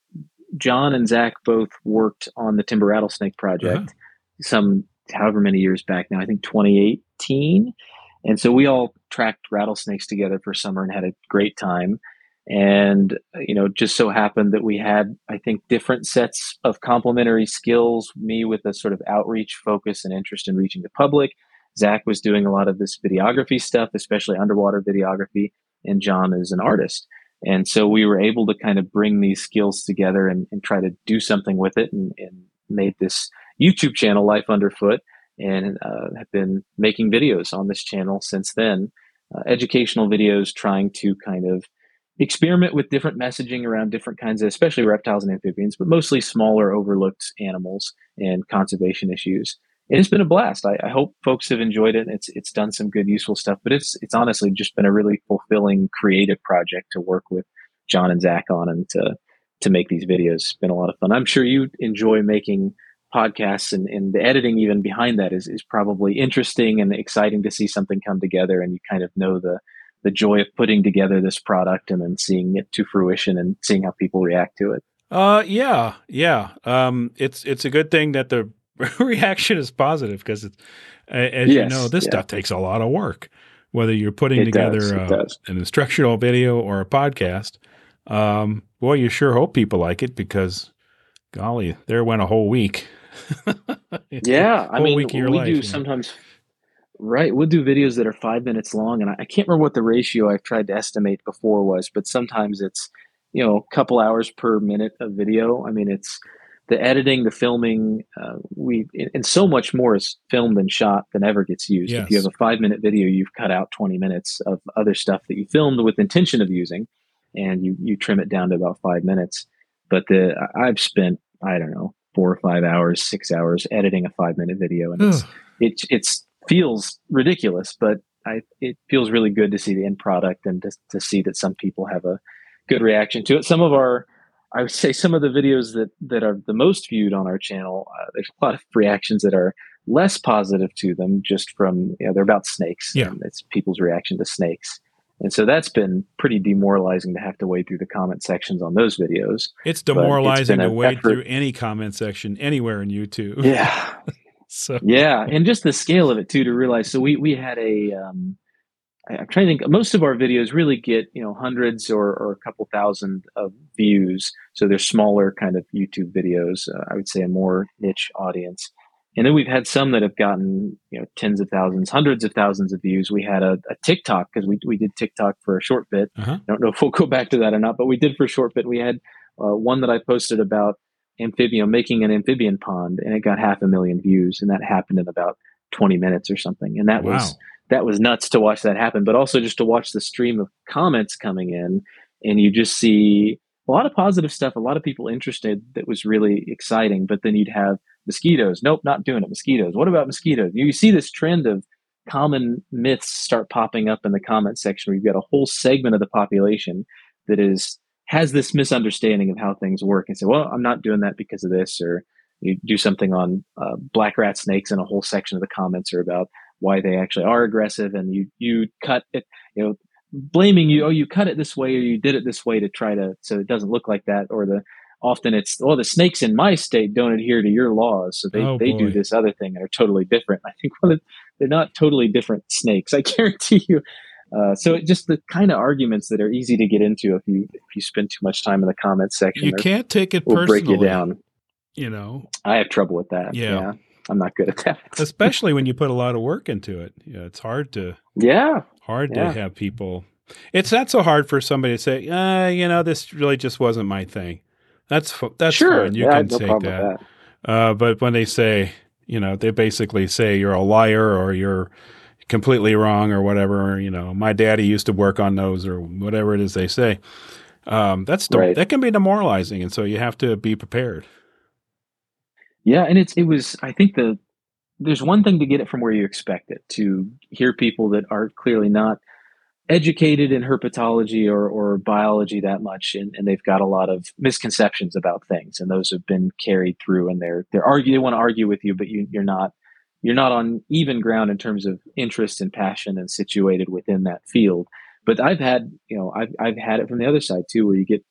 John and Zach both worked on the Timber Rattlesnake project uh-huh. some however many years back now. I think 2018. And so we all tracked rattlesnakes together for summer and had a great time. And you know just so happened that we had i think different sets of complementary skills me with a sort of outreach focus and interest in reaching the public. Zach was doing a lot of this videography stuff especially underwater videography and john is an artist. And so we were able to kind of bring these skills together and, and try to do something with it and, and, made this youtube channel life underfoot and uh, have been making videos on this channel since then uh, educational videos trying to kind of experiment with different messaging around different kinds of, especially reptiles and amphibians, but mostly smaller, overlooked animals and conservation issues. And it's been a blast. I, I, hope folks have enjoyed it. It's it's done some good, useful stuff. But it's it's honestly just been a really fulfilling, creative project to work with John and Zach on and to to make these videos. It's been a lot of fun. I'm sure you enjoy making podcasts and, and the editing even behind that is, is probably interesting and exciting to see something come together and you kind of know the the joy of putting together this product and then seeing it to fruition and seeing how people react to it. Uh, yeah, yeah. Um, it's it's a good thing that the [LAUGHS] reaction is positive because, as yes, you know, this yeah. stuff takes a lot of work. Whether you're putting it together does, uh, an instructional video or a podcast, um, boy, you sure hope people like it because, golly, there went a whole week. [LAUGHS] yeah, I mean, we life, do sometimes. Know? Right. We'll do videos that are five minutes long. And I, I can't remember what the ratio I've tried to estimate before was, but sometimes it's, you know, a couple hours per minute of video. I mean, it's the editing, the filming, uh, we, and so much more is filmed and shot than ever gets used. Yes. If you have a five minute video, you've cut out 20 minutes of other stuff that you filmed with intention of using and you, you trim it down to about five minutes. But the, I've spent, I don't know, four or five hours, six hours editing a five minute video. And it's, it's, feels ridiculous, but I, it feels really good to see the end product and to, to see that some people have a good reaction to it. Some of our I would say some of the videos that that are the most viewed on our channel, uh, there's a lot of reactions that are less positive to them, just from you know they're about snakes. Yeah, it's people's reaction to snakes, and so that's been pretty demoralizing to have to wade through the comment sections on those videos. It's demoralizing it's to wade effort. through any comment section anywhere in YouTube. Yeah. [LAUGHS] so yeah, and just the scale of it too to realize. So we we had a um, I'm trying to think. Most of our videos really get you know hundreds or, or a couple thousand of views, so they're smaller kind of YouTube videos. Uh, I would say a more niche audience. And then we've had some that have gotten you know tens of thousands, hundreds of thousands of views. We had a, a TikTok because we we did TikTok for a short bit. Uh-huh. I don't know if we'll go back to that or not, but we did for a short bit. We had uh, one that I posted about amphibian making an amphibian pond, and it got half a million views, and that happened in about 20 minutes or something. And that wow. was that was nuts to watch that happen, but also just to watch the stream of comments coming in and you just see a lot of positive stuff, a lot of people interested that was really exciting. But then you'd have mosquitoes. Nope, not doing it. Mosquitoes. What about mosquitoes? You see this trend of common myths start popping up in the comment section where you've got a whole segment of the population that is has this misunderstanding of how things work and say, well, I'm not doing that because of this, or you do something on uh, black rat snakes and a whole section of the comments are about why they actually are aggressive and you you cut it you know blaming you oh you cut it this way or you did it this way to try to so it doesn't look like that or the often it's well the snakes in my state don't adhere to your laws so they, oh, they do this other thing and are totally different [LAUGHS] i think well, they're not totally different snakes [LAUGHS] i guarantee you uh, so it just the kind of arguments that are easy to get into if you if you spend too much time in the comments section you can't take it will break you down you know i have trouble with that yeah. yeah. I'm not good at that. [LAUGHS] Especially when you put a lot of work into it. Yeah, it's hard to yeah hard yeah. to have people. It's not so hard for somebody to say, uh, you know, this really just wasn't my thing. That's that's sure. fine. You yeah, can no say that. that. Uh, but when they say, you know, they basically say you're a liar or you're completely wrong or whatever. Or, you know, my daddy used to work on those or whatever it is they say. Um, that's right. that can be demoralizing, and so you have to be prepared. Yeah, and it's it was I think the there's one thing to get it from where you expect it to hear people that are clearly not educated in herpetology or, or biology that much and, and they've got a lot of misconceptions about things and those have been carried through and they're they're argue they want to argue with you but you, you're not you're not on even ground in terms of interest and passion and situated within that field but i've had you know i've, I've had it from the other side too where you get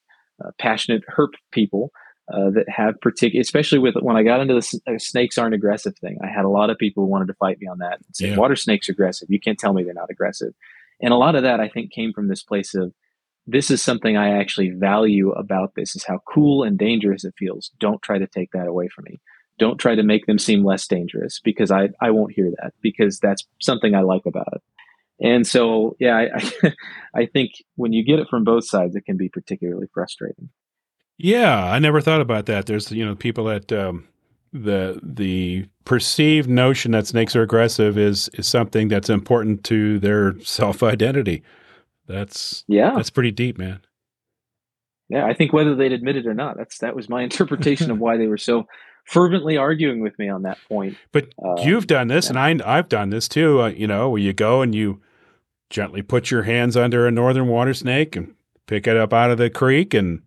uh, passionate herp people uh, that have particular, especially with when I got into the uh, snakes aren't aggressive thing. I had a lot of people who wanted to fight me on that. And say, yeah. water snakes are aggressive. You can't tell me they're not aggressive. And a lot of that I think came from this place of this is something I actually value about this is how cool and dangerous it feels. Don't try to take that away from me. Don't try to make them seem less dangerous because I, I won't hear that because that's something I like about it. And so, yeah, I, I, [LAUGHS] think when you get it from both sides, it can be particularly frustrating. Yeah, I never thought about that. There's you know people that um, the the perceived notion that snakes are aggressive is is something that's important to their self identity. That's yeah, that's pretty deep, man. Yeah, I think whether they'd admit it or not, that's that was my [LAUGHS] interpretation of why they were so fervently arguing with me on that point. But uh, you've done this, yeah. and I I've done this too. Uh, you know, where you go and you gently put your hands under a northern water snake and pick it up out of the creek and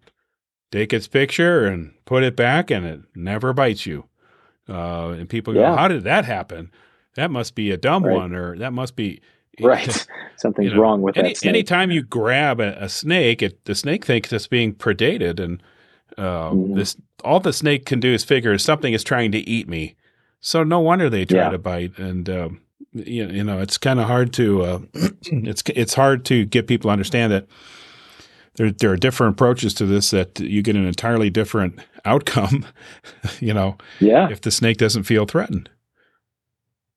take its picture and put it back, and it never bites you. Uh, and people go, yeah. "How did that happen? That must be a dumb right. one, or that must be." [LAUGHS] Right, [LAUGHS] [LAUGHS] something's you know, wrong with any, that. Snake. Anytime you grab a, a snake, it, the snake thinks it's being predated, and uh, mm-hmm. this all the snake can do is figure something is trying to eat me. So no wonder they try yeah. to bite, and um, you, you know it's kind of hard to uh, [CLEARS THROAT] it's it's hard to get people to understand that there there are different approaches to this that you get an entirely different outcome. [LAUGHS] you know, yeah. If the snake doesn't feel threatened.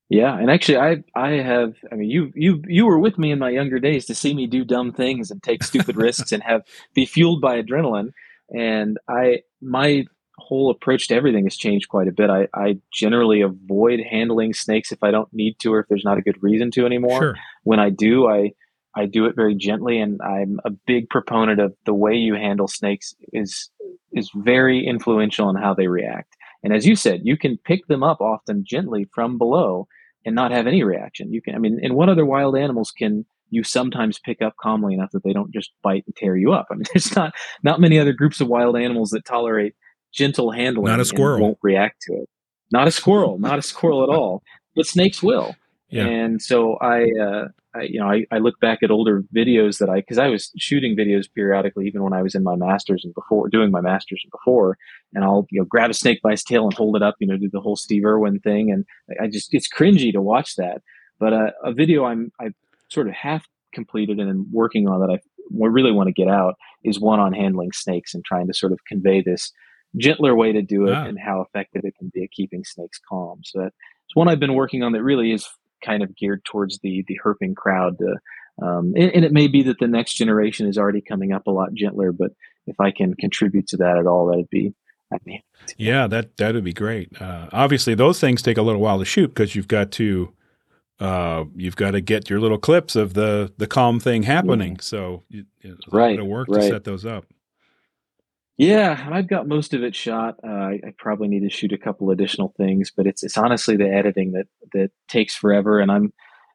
Yeah, and actually, I I have. I mean, you you you were with me in my younger days to see me do dumb things and take stupid [LAUGHS] risks and have be fueled by adrenaline. And I my whole approach to everything has changed quite a bit. I, I generally avoid handling snakes if I don't need to or if there's not a good reason to anymore. Sure. When I do, I I do it very gently, and I'm a big proponent of the way you handle snakes is is very influential in how they react. And as you said, you can pick them up often gently from below and not have any reaction. You can, I mean, and what other wild animals can you sometimes pick up calmly enough that they don't just bite and tear you up. I mean, [LAUGHS] there's not not many other groups of wild animals that tolerate gentle handling. Not a squirrel won't react to it. Not a squirrel. not a squirrel at all. But snakes will. Yeah. And so I, uh, I, you know, I, I look back at older videos that I, because I was shooting videos periodically, even when I was in my masters and before doing my masters and before, and I'll you know grab a snake by its tail and hold it up, you know, do the whole Steve Irwin thing, and I just it's cringy to watch that. But uh, a video I'm I sort of half completed and working on that I really want to get out is one on handling snakes and trying to sort of convey this gentler way to do it Ah. and how effective it can be at keeping snakes calm. So that's one I've been working on that really is kind of geared towards the the herping crowd. To, um, and, and it may be that the next generation is already coming up a lot gentler, but if I can contribute to that at all, that'd be. I mean, Yeah, that that would be great. Uh, obviously, those things take a little while to shoot because you've got to uh, you've got to get your little clips of the the calm thing happening. So you, it's a lot Right, of work to right. set those up. Yeah, I've got most of it shot. Uh, I, I probably need to shoot a couple additional things, but it's it's honestly the editing that that takes forever. And I'm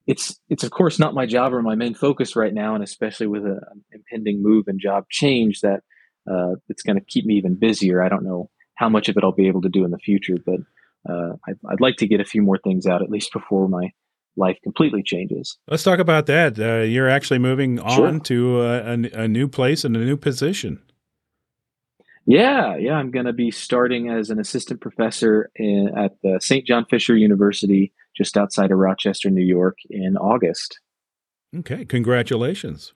it's it's of course not my job or my main focus right now, and especially with a, an impending move and job change that uh, it's going to keep me even busier. I don't know how much of it I'll be able to do in the future, but uh, I'd, I'd like to get a few more things out at least before my life completely changes. Let's talk about that. Uh, you're actually moving Sure. on to a, a, a new place and a new position. Yeah, yeah, I'm going to be starting as an assistant professor in, at the St. John Fisher University, just outside of Rochester, New York, in August. Okay, congratulations.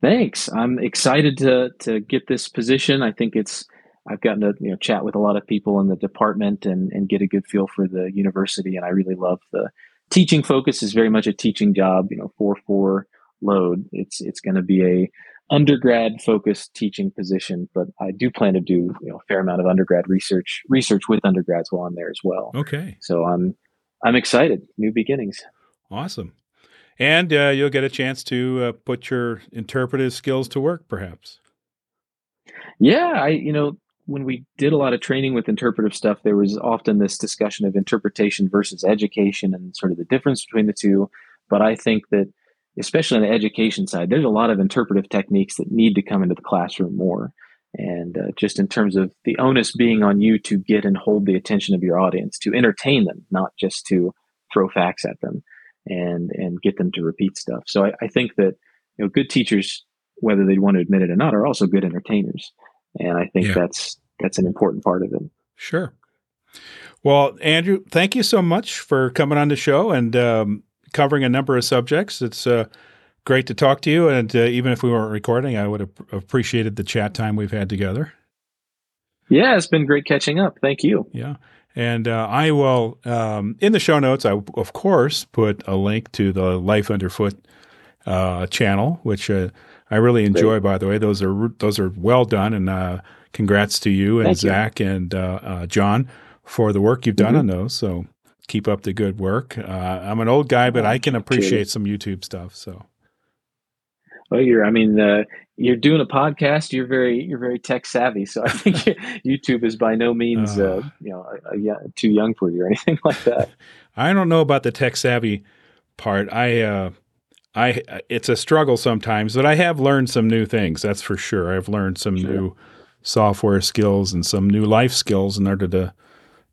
Thanks. I'm excited to to get this position. I think it's I've gotten to you know chat with a lot of people in the department and and get a good feel for the university, and I really love the teaching focus. is very much a teaching job. You know, four four load. It's it's going to be a undergrad focused teaching position, but I do plan to do you know a fair amount of undergrad research research with undergrads while I'm there as well. Okay, So I'm I'm excited. New beginnings. awesome. And uh, you'll get a chance to uh, put your interpretive skills to work, perhaps. Yeah, I you know when we did a lot of training with interpretive stuff, there was often this discussion of interpretation versus education and sort of the difference between the two. But I think that especially on the education side, there's a lot of interpretive techniques that need to come into the classroom more. And uh, just in terms of the onus being on you to get and hold the attention of your audience, to entertain them, not just to throw facts at them and and get them to repeat stuff. So I, I think that you know good teachers, whether they want to admit it or not, are also good entertainers and I think Yeah. that's that's an important part of it. Sure. Well, Andrew, thank you so much for coming on the show and um, covering a number of subjects. It's uh, great to talk to you. And uh, even if we weren't recording, I would have appreciated the chat time we've had together. Yeah, it's been great catching up. Thank you. Yeah. And uh, I will, um, in the show notes, I, of course, put a link to the Life Underfoot uh, channel, which uh, I really enjoy, by the way. Those are those are well done. And uh, congrats to you and Thank you. Zach and uh, uh, John for the work you've done Mhm. on those. So keep up the good work. Uh, I'm an old guy, but I can appreciate some YouTube stuff. So Well, you're. I mean, uh, you're doing a podcast. You're very you're very tech savvy. So I think [LAUGHS] YouTube is by no means uh, Uh. you know a, a, yeah, too young for you or anything like that. [LAUGHS] I don't know about the tech savvy part. I, uh, I, it's a struggle sometimes, but I have learned some new things. That's for sure. I've learned some Sure. new software skills and some new life skills in order to,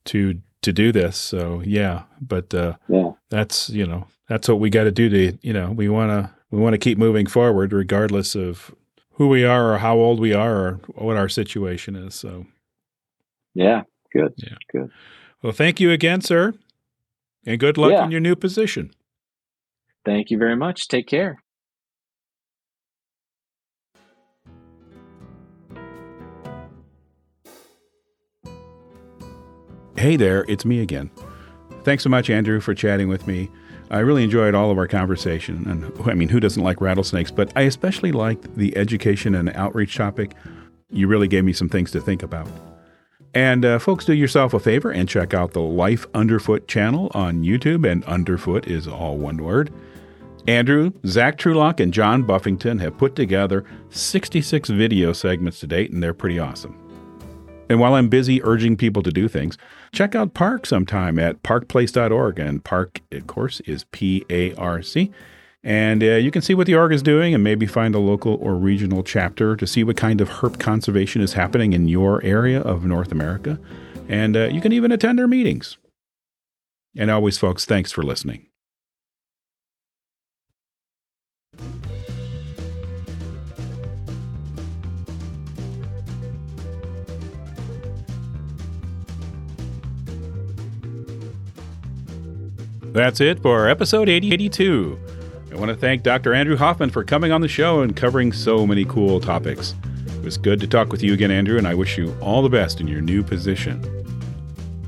to, to do this. So yeah, but uh, Yeah. that's you know that's what we got to do to you know we want to we want to keep moving forward regardless of who we are or how old we are or what our situation is. So Yeah. Good. Yeah. Good. well, thank you again, sir, and good luck Yeah. in your new position. Thank you very much. Take care. Hey there, it's me again. Thanks so much, Andrew, for chatting with me. I really enjoyed all of our conversation. And [LAUGHS] I mean, who doesn't like rattlesnakes? But I especially liked the education and outreach topic. You really gave me some things to think about. And uh, folks, do yourself a favor and check out the Life Underfoot channel on YouTube. And Underfoot is all one word. Andrew, Zach Trulock, and John Buffington have put together 66 video segments to date, and they're pretty awesome. And while I'm busy urging people to do things, check out PARC sometime at parcplace.org. And PARC, of course, is P A R C. And uh, you can see what the org is doing and maybe find a local or regional chapter to see what kind of herp conservation is happening in your area of North America. And uh, you can even attend their meetings. And always, folks, thanks for listening. That's it for episode 8082. I want to thank Dr. Andrew Hoffman for coming on the show and covering so many cool topics. It was good to talk with you again, Andrew, and I wish you all the best in your new position.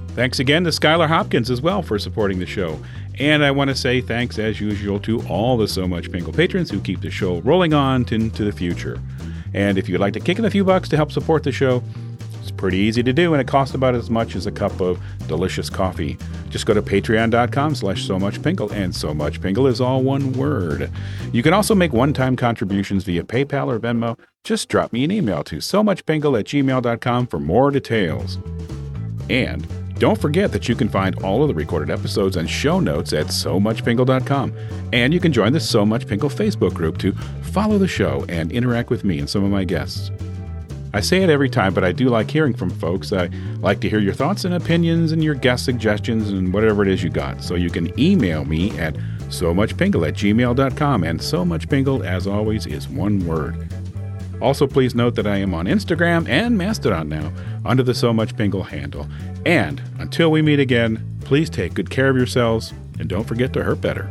Thanks again to Skylar Hopkins as well for supporting the show. And I want to say thanks, as usual, to all the So Much Pingle patrons who keep the show rolling on into the future. And if you'd like to kick in a few bucks to help support the show, it's pretty easy to do, and it costs about as much as a cup of delicious coffee. Just go to patreon.com slash so much pingle, and so much pingle is all one word. You can also make one-time contributions via PayPal or Venmo. Just drop me an email to so much pingle at gmail.com for more details. And don't forget that you can find all of the recorded episodes and show notes at so SoMuchPingle.com. And you can join the So Much Pingle Facebook group to follow the show and interact with me and some of my guests. I say it every time, but I do like hearing from folks. I like to hear your thoughts and opinions and your guest suggestions and whatever it is you got. So you can email me at so muchpingle at gmail.com. And so much pingle, as always, is one word. Also, please note that I am on Instagram and Mastodon now under the So Much Pingle handle. And until we meet again, please take good care of yourselves and don't forget to herp better.